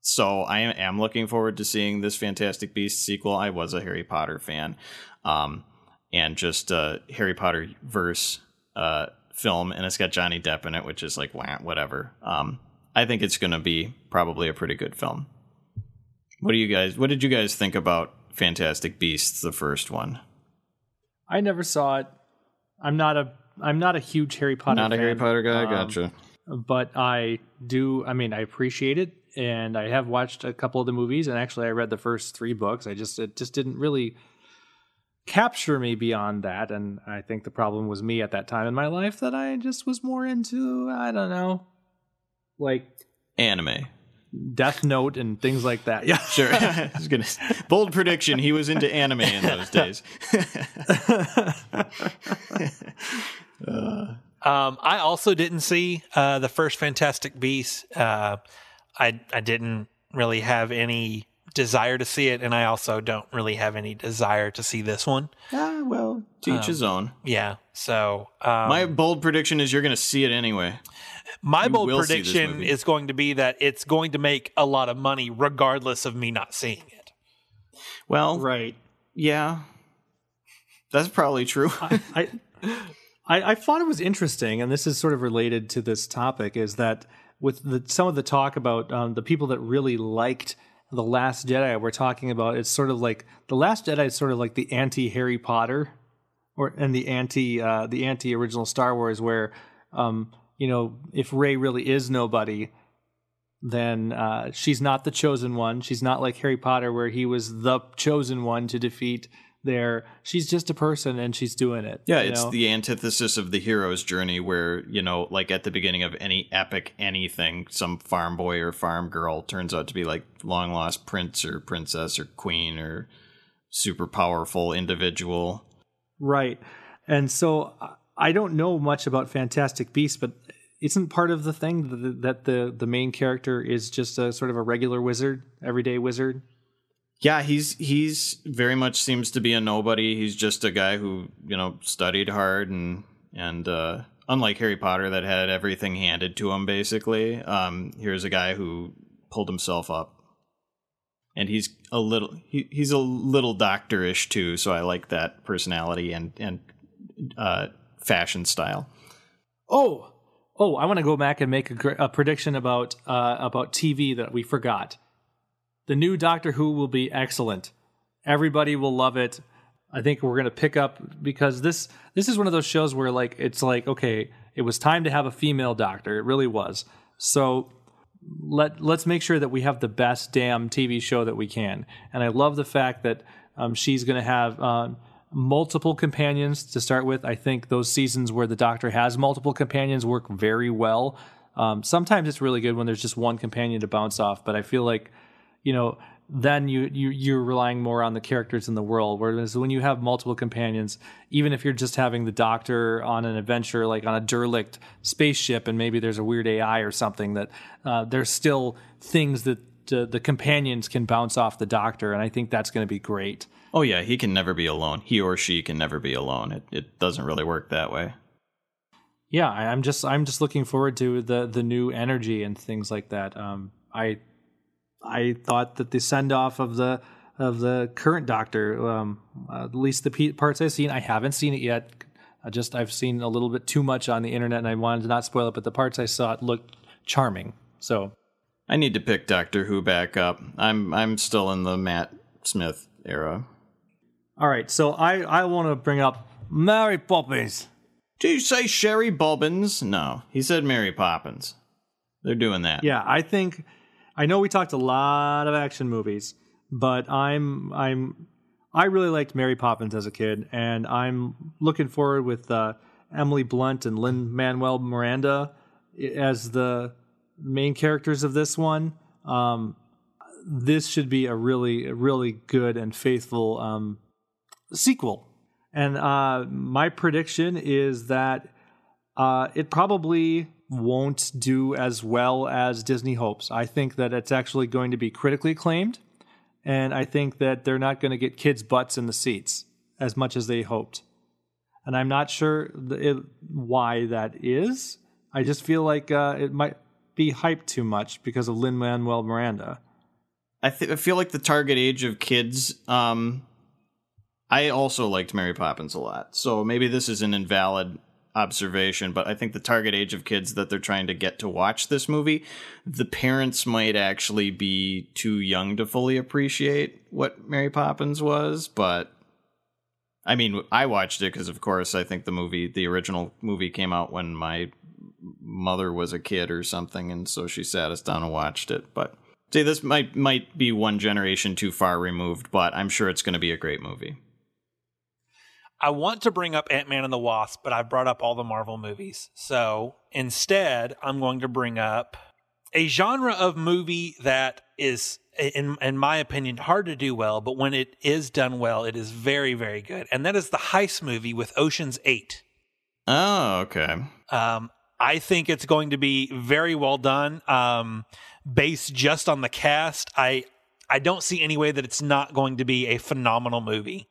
so I am looking forward to seeing this Fantastic Beasts sequel. I was a Harry Potter fan, um, and just uh, Harry Potter verse uh, film, and it's got Johnny Depp in it, which is like wah, whatever. Um, I think it's going to be probably a pretty good film. What do you guys? What did you guys think about Fantastic Beasts, the first one? I never saw it. I'm not a I'm not a huge Harry Potter. Not a Harry Potter guy. um, gotcha. but I do. I mean, I appreciate it, and I have watched a couple of the movies, and actually, I read the first three books. I just it just didn't really capture me beyond that, and I think the problem was me at that time in my life that I just was more into. I don't know, like Anime. Death Note and things like that. Yeah, Sure. I was gonna bold prediction. He was into anime in those days. Um, I also didn't see uh, the first Fantastic Beasts. Uh, I I didn't really have any desire to see it, and I also don't really have any desire to see this one. ah, well, to each his own. Yeah. So um, My bold prediction is you're going to see it anyway. My you bold will see this prediction is going to be that it's going to make a lot of money, regardless of me not seeing it. Well, right. yeah, that's probably true. I, I I thought it was interesting, and this is sort of related to this topic, is that with the, some of the talk about um, the people that really liked the Last Jedi, we're talking about it's sort of like the Last Jedi is sort of like the anti Harry Potter, or and the anti uh, the anti original Star Wars, where um, you know if Rey really is nobody, then uh, she's not the chosen one. She's not like Harry Potter, where he was the chosen one to defeat. There, she's just a person, and she's doing it. Yeah, it's know? the antithesis of the hero's journey where, you know, like at the beginning of any epic anything, some farm boy or farm girl turns out to be like long lost prince or princess or queen or super powerful individual. Right. and so I don't know much about Fantastic Beasts, but isn't part of the thing that- the the main character is just a sort of a regular wizard, everyday wizard? Yeah, he's he's very much seems to be a nobody. He's just a guy who you know studied hard and and uh, unlike Harry Potter that had everything handed to him basically. Um, here's a guy who pulled himself up, and he's a little he, he's a little doctorish too. So I like that personality and and uh, fashion style. Oh, oh! I want to go back and make a, a prediction about uh, about TV that we forgot. The new Doctor Who will be excellent. Everybody will love it. I think we're gonna pick up because this this is one of those shows where like it's like okay, it was time to have a female doctor. It really was. So let let's make sure that we have the best damn TV show that we can. And I love the fact that um, she's going to have um, multiple companions to start with. I think those seasons where the Doctor has multiple companions work very well. Um, sometimes it's really good when there's just one companion to bounce off, but I feel like you know then you, you you're relying more on the characters in the world whereas when you have multiple companions even if you're just having the doctor on an adventure like on a derelict spaceship and maybe there's a weird ai or something that uh, there's still things that uh, the companions can bounce off the doctor and i think that's going to be great Oh yeah, he can never be alone. He or she can never be alone. It it doesn't really work that way. yeah I, i'm just i'm just looking forward to the the new energy and things like that um i i thought that the send off of the of the current doctor um at least the parts i've seen i haven't seen it yet i just i've seen a little bit too much on the internet and i wanted to not spoil it but the parts i saw it looked charming so I need to pick Doctor Who back up. I'm I'm still in the Matt Smith era. All right so i i want to bring up mary poppins Did you say Sherry Bobbins? No, he said Mary Poppins. They're doing that. Yeah, I think I know we talked a lot of action movies, but I'm I'm I really liked Mary Poppins as a kid, and I'm looking forward with uh, Emily Blunt and Lin Manuel Miranda as the main characters of this one. Um, this should be a really really good and faithful um, sequel. And uh, my prediction is that uh, it probably won't do as well as Disney hopes. I think that it's actually going to be critically acclaimed, and I think that they're not going to get kids' butts in the seats as much as they hoped. And I'm not sure th- it, why that is. I just feel like uh, it might be hyped too much because of Lin Manuel Miranda. I, th- I feel like the target age of kids. Um, I also liked Mary Poppins a lot, so maybe this is an invalid observation, but I think the target age of kids that they're trying to get to watch this movie, the parents might actually be too young to fully appreciate what Mary Poppins was. But I mean, I watched it because, of course, I think the movie, the original movie, came out when my mother was a kid or something, and so she sat us down and watched it. But see, this might might be one generation too far removed, but I'm sure it's going to be a great movie. I want to bring up Ant Man and the Wasp, but I've brought up all the Marvel movies. So instead, I'm going to bring up a genre of movie that is, in in my opinion, hard to do well, but when it is done well, it is very, very good. And that is the heist movie with Ocean's Eight. Oh, okay. Um, I think it's going to be very well done. Um, based just on the cast, I I don't see any way that it's not going to be a phenomenal movie.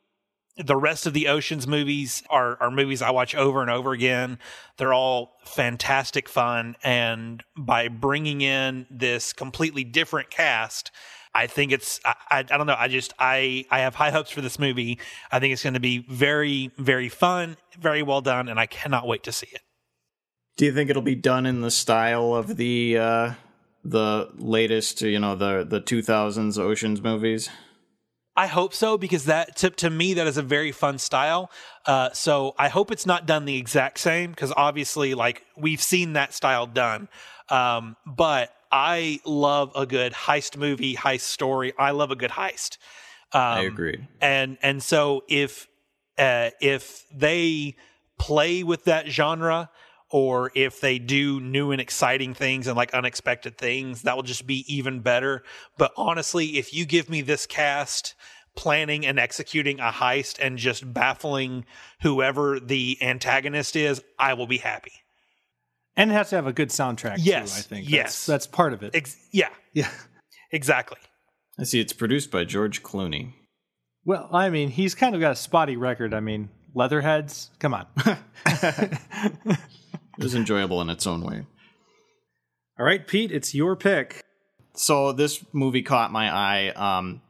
The rest of the Oceans movies are are movies I watch over and over again. They're all fantastic fun, and by bringing in this completely different cast. I think it's I, I, I don't know I just I I have high hopes for this movie. I think it's going to be very very fun, very well done, and I cannot wait to see it. Do you think it'll be done in the style of the uh, the latest, you know, the the 2000s Oceans movies? I hope so because that to, to me that is a very fun style. Uh, so I hope it's not done the exact same because obviously like we've seen that style done. Um, but I love a good heist movie, heist story. I love a good heist. Um, I agree. And and so if uh, if they play with that genre or if they do new and exciting things and like unexpected things, that will just be even better. But honestly, if you give me this cast planning and executing a heist and just baffling whoever the antagonist is, I will be happy. And it has to have a good soundtrack. Yes, too, I think. yes. that's, that's part of it. Ex- yeah, yeah. exactly. I see it's produced by George Clooney. Well, I mean, he's kind of got a spotty record. I mean, Leatherheads. Come on. It was enjoyable in its own way. All right, Pete, it's your pick. So this movie caught my eye. Um,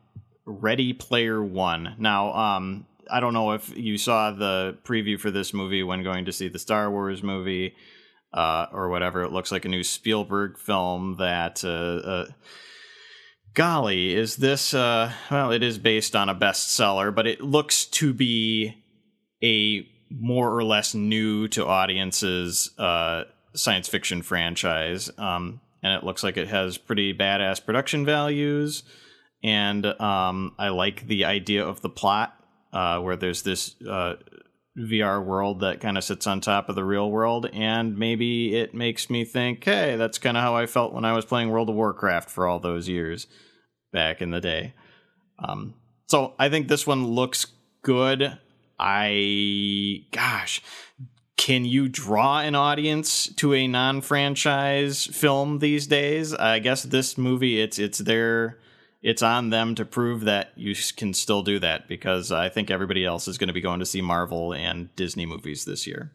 Ready Player One. Now, um, I don't know if you saw the preview for this movie when going to see the Star Wars movie uh, or whatever. It looks like a new Spielberg film that. Uh, uh, golly, is this? Uh, well, it is based on a bestseller, but it looks to be a more or less new to audiences uh, science fiction franchise. Um, and it looks like it has pretty badass production values. And um, I like the idea of the plot, uh, where there's this uh, VR world that kind of sits on top of the real world. And maybe it makes me think, hey, that's kind of how I felt when I was playing World of Warcraft for all those years back in the day. Um, so I think this one looks good. I, gosh, can you draw an audience to a non-franchise film these days? I guess this movie, it's it's their, it's on them to prove that you can still do that because I think everybody else is going to be going to see Marvel and Disney movies this year.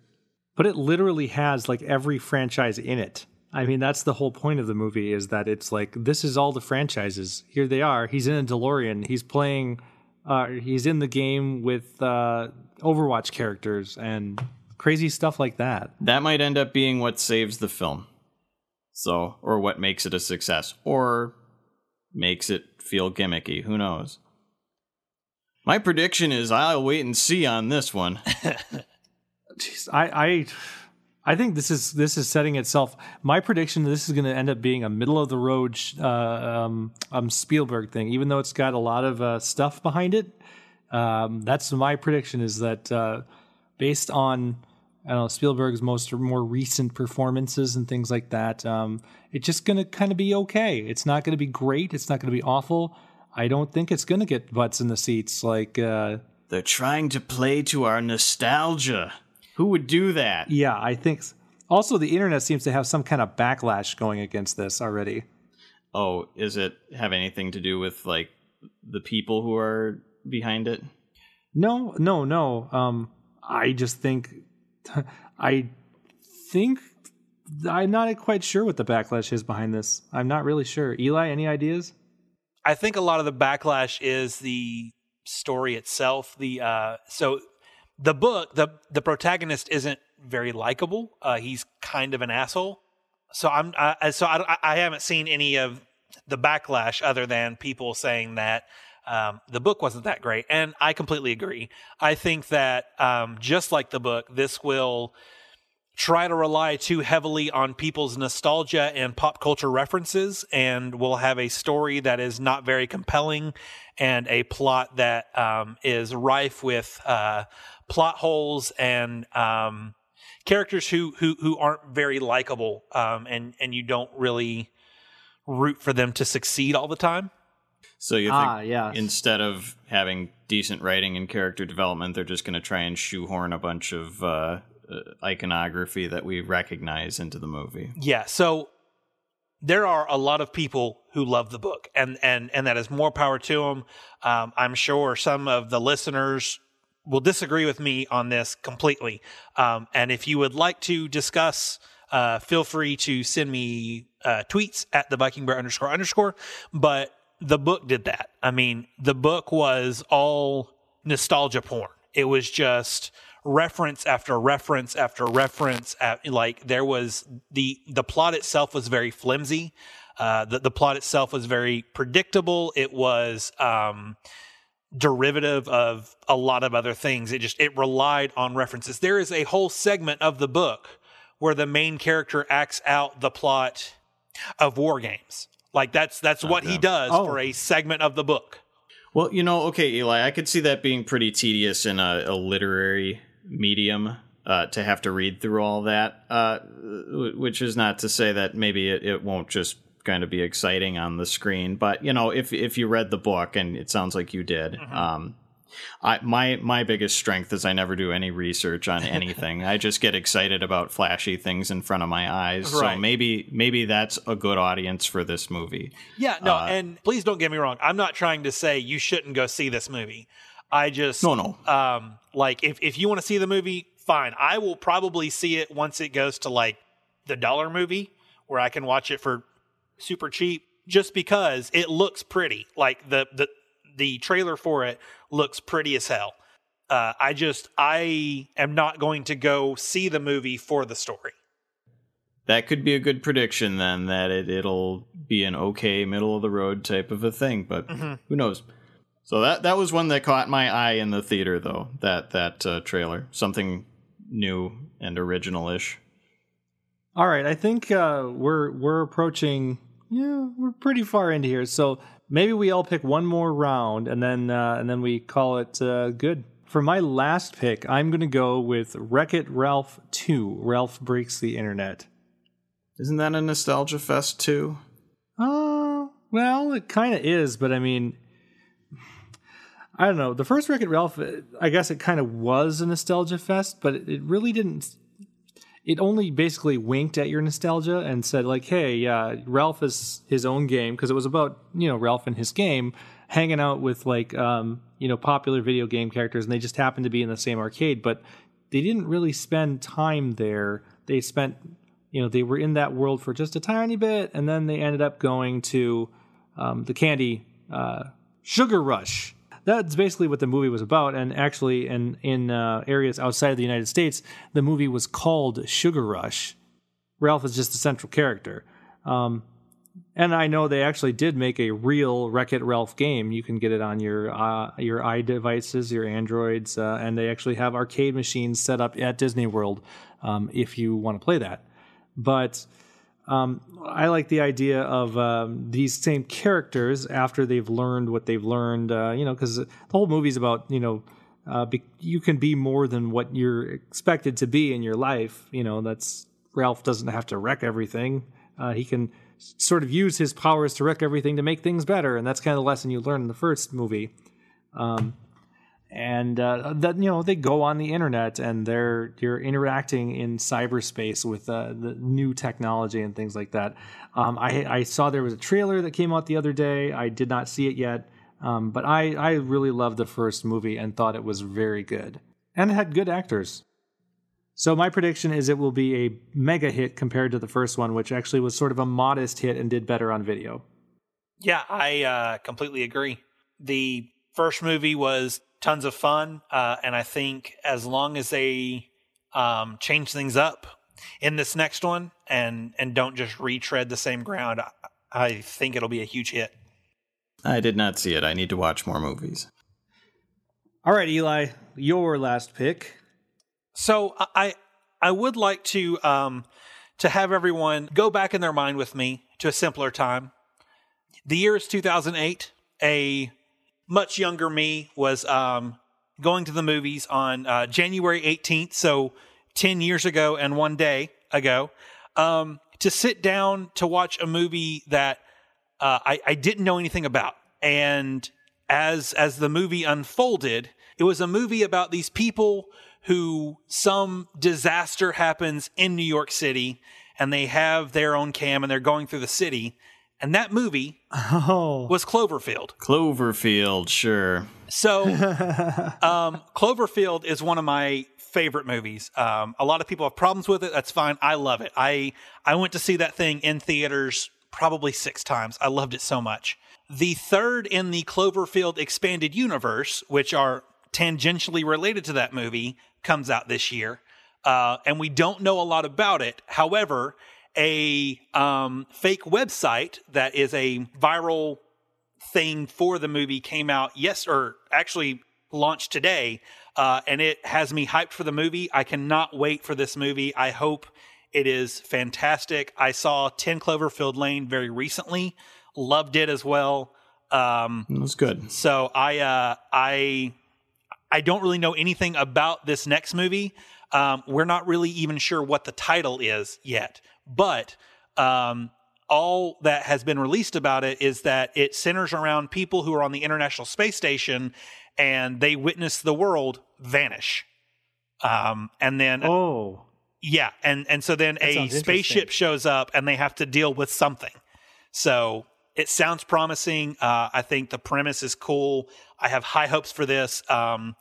But it literally has like every franchise in it. I mean, that's the whole point of the movie is that it's like this is all the franchises. Here they are. He's in a DeLorean. He's playing. Uh, he's in the game with uh, Overwatch characters and crazy stuff like that. That might end up being what saves the film. So, or what makes it a success, or makes it feel gimmicky. Who knows? My prediction is I'll wait and see on this one. Jeez, I, I, I think this is this is setting itself. My prediction: this is going to end up being a middle of the road uh, um, um, Spielberg thing, even though it's got a lot of uh, stuff behind it. Um, that's my prediction: is that uh, based on I don't know Spielberg's most more recent performances and things like that, um, it's just going to kind of be okay. It's not going to be great. It's not going to be awful. I don't think it's going to get butts in the seats like. Uh, They're trying to play to our nostalgia. Who would do that? Yeah, I think. Also, the internet seems to have some kind of backlash going against this already. Oh, is it have anything to do with like the people who are behind it? No, no, no. Um, I just think, I think I'm not quite sure what the backlash is behind this. I'm not really sure. Eli, any ideas? I think a lot of the backlash is the story itself. The uh, so the book, the the protagonist isn't very likable. Uh, he's kind of an asshole. So I'm I, so I, I haven't seen any of the backlash other than people saying that um, the book wasn't that great, and I completely agree. I think that um, just like the book, this will try to rely too heavily on people's nostalgia and pop culture references and will have a story that is not very compelling and a plot that um, is rife with uh, plot holes and um, characters who who who aren't very likable um, and and you don't really root for them to succeed all the time. So you think Ah, yes. instead of having decent writing and character development, they're just going to try and shoehorn a bunch of uh, uh, iconography that we recognize into the movie. Yeah, so there are a lot of people who love the book, and and and that is more power to them. Um, I'm sure some of the listeners will disagree with me on this completely. Um, and if you would like to discuss, uh, feel free to send me uh, tweets at the Viking Bear underscore underscore. But the book did that. I mean, the book was all nostalgia porn. It was just reference after reference after reference. At, like there was the the plot itself was very flimsy. Uh, the the plot itself was very predictable. It was um, derivative of a lot of other things. It just it relied on references. There is a whole segment of the book where the main character acts out the plot of war games. Like that's that's what he does Oh. for a segment of the book. Well, you know, okay, Eli, I could see that being pretty tedious in a, a literary medium uh, to have to read through all that, uh, which is not to say that maybe it, it won't just going to be exciting on the screen. But you know, if if you read the book, and it sounds like you did, Mm-hmm. um, I my my biggest strength is I never do any research on anything. I just get excited about flashy things in front of my eyes. Right. So maybe maybe that's a good audience for this movie. Yeah, no, Uh, and please don't get me wrong. I'm not trying to say you shouldn't go see this movie. I just No, no. Um, like if if you want to see the movie, fine. I will probably see it once it goes to like the dollar movie where I can watch it for super cheap, just because it looks pretty. Like the the the trailer for it looks pretty as hell. Uh, I just I am not going to go see the movie for the story. That could be a good prediction then that it, it'll be an okay middle of the road type of a thing, but Mm-hmm. who knows. So that that was one that caught my eye in the theater though. That that uh, trailer, something new and original-ish. All right, I think uh, we're we're approaching. Yeah, we're pretty far into here. So maybe we all pick one more round, and then uh, and then we call it uh, good. For my last pick, I'm going to go with Wreck It Ralph 2. Ralph breaks the internet. Isn't that a nostalgia fest too? Uh, well, it kind of is, but I mean, I don't know. The first Wreck It Ralph, I guess it kind of was a nostalgia fest, but it really didn't. It only basically winked at your nostalgia and said, like, hey, yeah, Ralph is his own game, because it was about, you know, Ralph and his game hanging out with, like, um, you know, popular video game characters, and they just happened to be in the same arcade, but they didn't really spend time there. They spent you know they were in that world for just a tiny bit and then they ended up going to um, the candy uh, sugar rush that's basically what the movie was about and actually in in uh, areas outside of the united states the movie was called sugar rush ralph is just the central character um, and I know they actually did make a real Wreck It Ralph game. You can get it on your uh, your iDevices, your Androids, uh, and they actually have arcade machines set up at Disney World um, if you want to play that. But um, I like the idea of um, these same characters after they've learned what they've learned. Uh, you know, because the whole movie's about you know. Uh, be, you can be more than what you're expected to be in your life. You know, that's Ralph doesn't have to wreck everything. Uh, he can sort of use his powers to wreck everything to make things better, and that's kind of the lesson you learn in the first movie. Um, and uh, that you know they go on the internet and they're you're interacting in cyberspace with uh, the new technology and things like that. Um, I, I saw there was a trailer that came out the other day. I did not see it yet, um, but I I really loved the first movie and thought it was very good and it had good actors. So my prediction is it will be a mega hit compared to the first one, which actually was sort of a modest hit and did better on video. Yeah, I uh, completely agree. The first movie was tons of fun, uh, and I think as long as they um, change things up in this next one and and don't just retread the same ground, I, I think it'll be a huge hit. I did not see it. I need to watch more movies. All right, Eli, your last pick. So I I would like to um, to have everyone go back in their mind with me to a simpler time. The year is 2008. A much younger me was um, going to the movies on uh, January 18th, so 10 years ago and one day ago, um, to sit down to watch a movie that uh, I, I didn't know anything about. And as as the movie unfolded, it was a movie about these people who some disaster happens in New York City and they have their own cam and they're going through the city. And that movie Oh, was Cloverfield. Cloverfield, sure. So, um, Cloverfield is one of my favorite movies. Um, a lot of people have problems with it. That's fine. I love it. I I went to see that thing in theaters probably six times. I loved it so much. The third in the Cloverfield expanded universe, which are tangentially related to that movie, comes out this year, uh, and we don't know a lot about it. However, a um, fake website that is a viral thing for the movie came out yes or actually launched today uh, and it has me hyped for the movie. I cannot wait for this movie. I hope it is fantastic. I saw 10 cloverfield lane very recently. Loved it as well. Um, It was good. so I uh, I I don't really know anything about this next movie. Um, we're not really even sure what the title is yet, but um, all that has been released about it is that it centers around people who are on the International Space Station and they witness the world vanish. Um, and then Oh, yeah, and and so then a spaceship shows up and they have to deal with something. So it sounds promising. Uh, I think the premise is cool. I have high hopes for this. Um,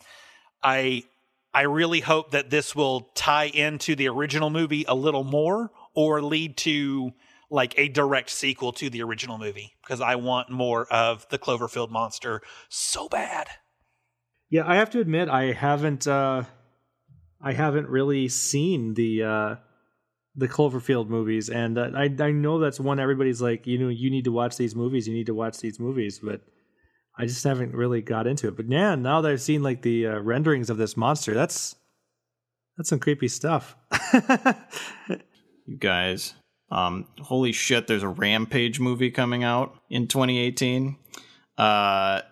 I I really hope that this will tie into the original movie a little more, or lead to like a direct sequel to the original movie because I want more of the Cloverfield monster so bad. yeah. I have to admit, I haven't. Uh, I haven't really seen the uh, the Cloverfield movies, and uh, I I know that's one everybody's like, you know, you need to watch these movies. You need to watch these movies, but I just haven't really got into it. But man, now that I've seen like the uh, renderings of this monster, that's that's some creepy stuff. You guys, um, holy shit! There's a Rampage movie coming out in 2018. Uh,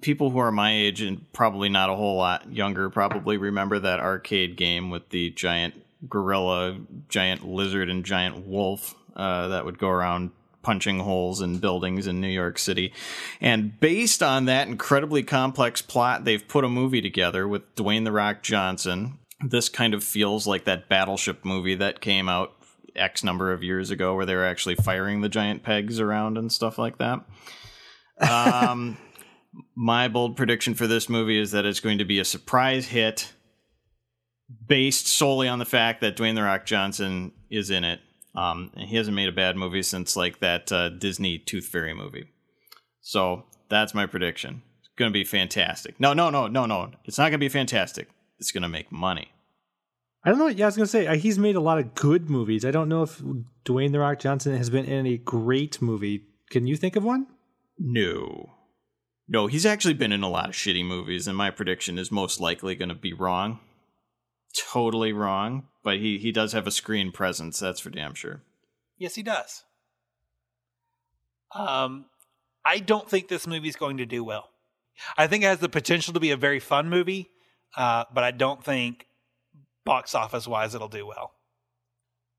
people who are my age and probably not a whole lot younger probably remember that arcade game with the giant gorilla, giant lizard, and giant wolf uh, that would go around punching holes in buildings in New York City. And based on that incredibly complex plot, they've put a movie together with Dwayne The Rock Johnson. This kind of feels like that Battleship movie that came out X number of years ago where they were actually firing the giant pegs around and stuff like that. Um, my bold prediction for this movie is that it's going to be a surprise hit based solely on the fact that Dwayne The Rock Johnson is in it. Um, and he hasn't made a bad movie since like that uh, Disney Tooth Fairy movie. So that's my prediction. It's going to be fantastic. No, no, no, no, no. It's not going to be fantastic. It's going to make money. I don't know. Yeah, I was gonna say uh, he's made a lot of good movies. I don't know if Dwayne the Rock Johnson has been in a great movie. Can you think of one? No. No, he's actually been in a lot of shitty movies, and my prediction is most likely going to be wrong. Totally wrong, but he, he does have a screen presence, that's for damn sure. Yes, he does. Um, I don't think this movie's going to do well. I think it has the potential to be a very fun movie, uh, but I don't think box office wise it'll do well.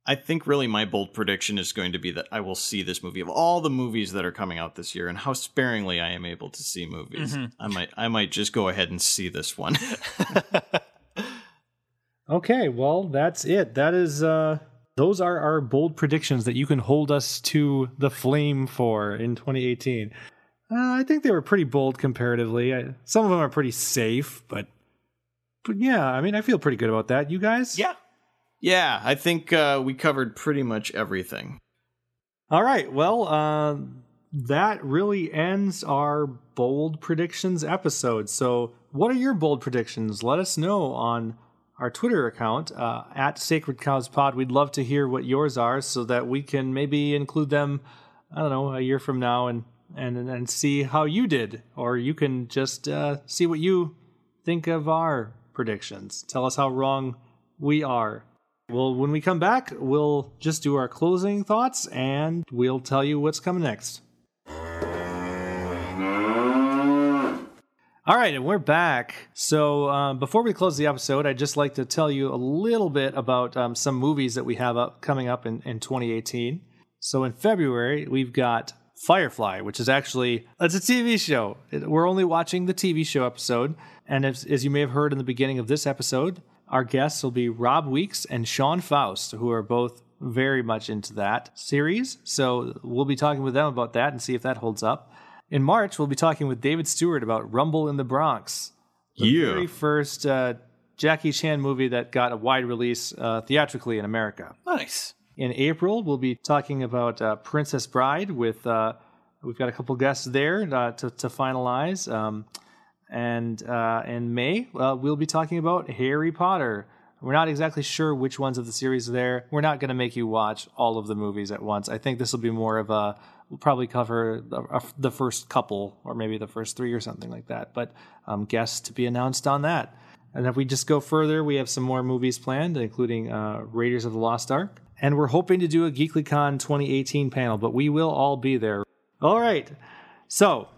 I think really my bold prediction is going to be that I will see this movie of all the movies that are coming out this year and how sparingly I am able to see movies. I might I might just go ahead and see this one. Okay, well, that's it. That is uh those are our bold predictions that you can hold us to the flame for in 2018. Uh, I think they were pretty bold comparatively. I, some of them are pretty safe, but but yeah, I mean, I feel pretty good about that. You guys? Yeah. yeah, I think uh, we covered pretty much everything. All right. Well, uh, that really ends our bold predictions episode. So, what are your bold predictions? Let us know on our Twitter account uh, at Sacred Cows Pod. We'd love to hear what yours are, so that we can maybe include them. I don't know, a year from now, and and and see how you did, or you can just uh, see what you think of our predictions. Tell us how wrong we are. Well, when we come back, we'll just do our closing thoughts and we'll tell you what's coming next. All right, and we're back. So, um, before we close the episode, I'd just like to tell you a little bit about um, some movies that we have up, coming up in, in 2018. So, in February, we've got Firefly, which is actually it's a TV show. We're only watching the TV show episode, and as, as you may have heard in the beginning of this episode, our guests will be Rob Weeks and Sean Faust, who are both very much into that series. So we'll be talking with them about that and see if that holds up. In March, we'll be talking with David Stewart about Rumble in the Bronx, the Yeah. very first uh, Jackie Chan movie that got a wide release uh, theatrically in America. Nice. In April, we'll be talking about uh, Princess Bride with uh, we've got a couple guests there uh, to, to finalize. Um, and uh, in May, uh, we'll be talking about Harry Potter. We're not exactly sure which ones of the series are there. We're not going to make you watch all of the movies at once. I think this will be more of a. We'll probably cover the, first couple, or maybe the first three, or something like that. But um, guests to be announced on that. And if we just go further, we have some more movies planned, including uh, Raiders of the Lost Ark. And we're hoping to do a GeekyCon 2018 panel, but we will all be there. All right. So,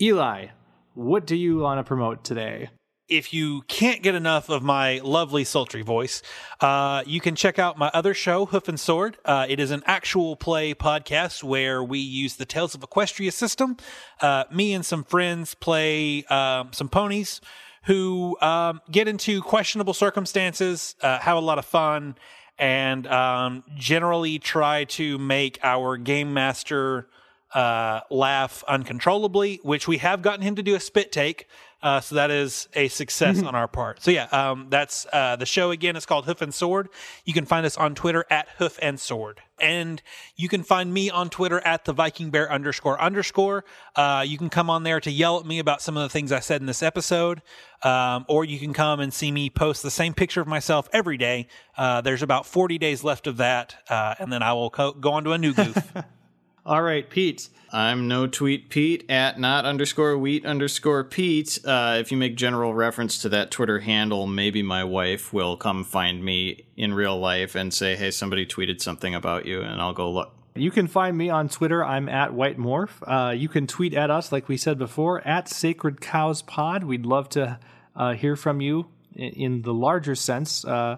Eli, what do you want to promote today? if you can't get enough of my lovely sultry voice, uh, you can check out my other show, Hoof and Sword. Uh, it is an actual play podcast where we use the Tales of Equestria system. Uh, me and some friends play um, some ponies who um, get into questionable circumstances, uh, have a lot of fun, and um, generally try to make our game master uh, laugh uncontrollably, which we have gotten him to do a spit take. Uh, so that is a success on our part. So yeah, um, that's uh, the show again. It's called Hoof and Sword. You can find us on Twitter at Hoof and Sword, and you can find me on Twitter at the Viking Bear underscore underscore. Uh, you can come on there to yell at me about some of the things I said in this episode, um, or you can come and see me post the same picture of myself every day. Uh, there's about 40 days left of that, uh, and then I will co- go on to a new goof. All right, Pete. I'm no tweet Pete at not underscore wheat underscore Pete. Uh, if you make general reference to that Twitter handle, maybe my wife will come find me in real life and say, "Hey, somebody tweeted something about you," and I'll go look. You can find me on Twitter. I'm at White Morph. Uh, you can tweet at us, like we said before, at Sacred Cows Pod. We'd love to uh, hear from you in, in the larger sense. Uh,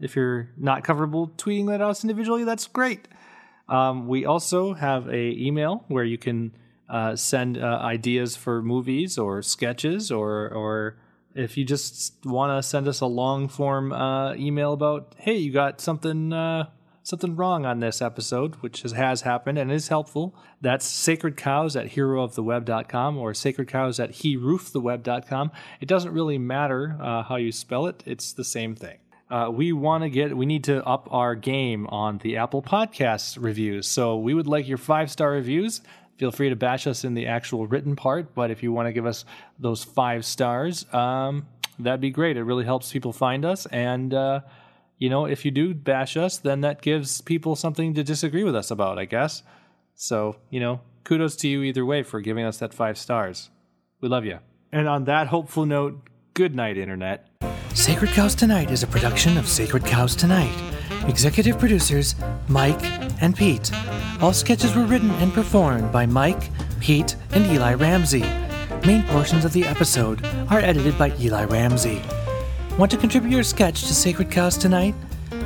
if you're not comfortable tweeting at us individually, that's great. Um, we also have a email where you can uh, send uh, ideas for movies or sketches, or or if you just want to send us a long form uh, email about, hey, you got something uh, something wrong on this episode, which has, has happened and is helpful. That's sacred cows at herooftheweb.com or sacred cows at herooftheweb.com. It doesn't really matter uh, how you spell it; it's the same thing uh, we want to get we need to up our game on the apple podcast reviews. So we would like your five star reviews. Feel free to bash us in the actual written part but if you want to give us those five stars um, that'd be great. It really helps people find us. And uh, you know if you do bash us then that gives people something to disagree with us about i guess. So you know kudos to you either way for giving us that five stars. We love you and on that hopeful note good night internet Sacred Cows Tonight is a production of Sacred Cows Tonight. Executive producers Mike and Pete. All sketches were written and performed by Mike, Pete, and Eli Ramsey. Main portions of the episode are edited by Eli Ramsey. Want to contribute your sketch to Sacred Cows Tonight?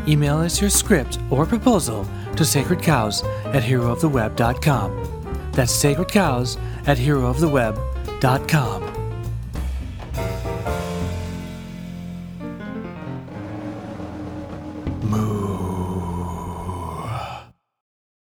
Email us your script or proposal to sacredcows at herooftheweb.com. That's Sacred Cows at herooftheweb.com.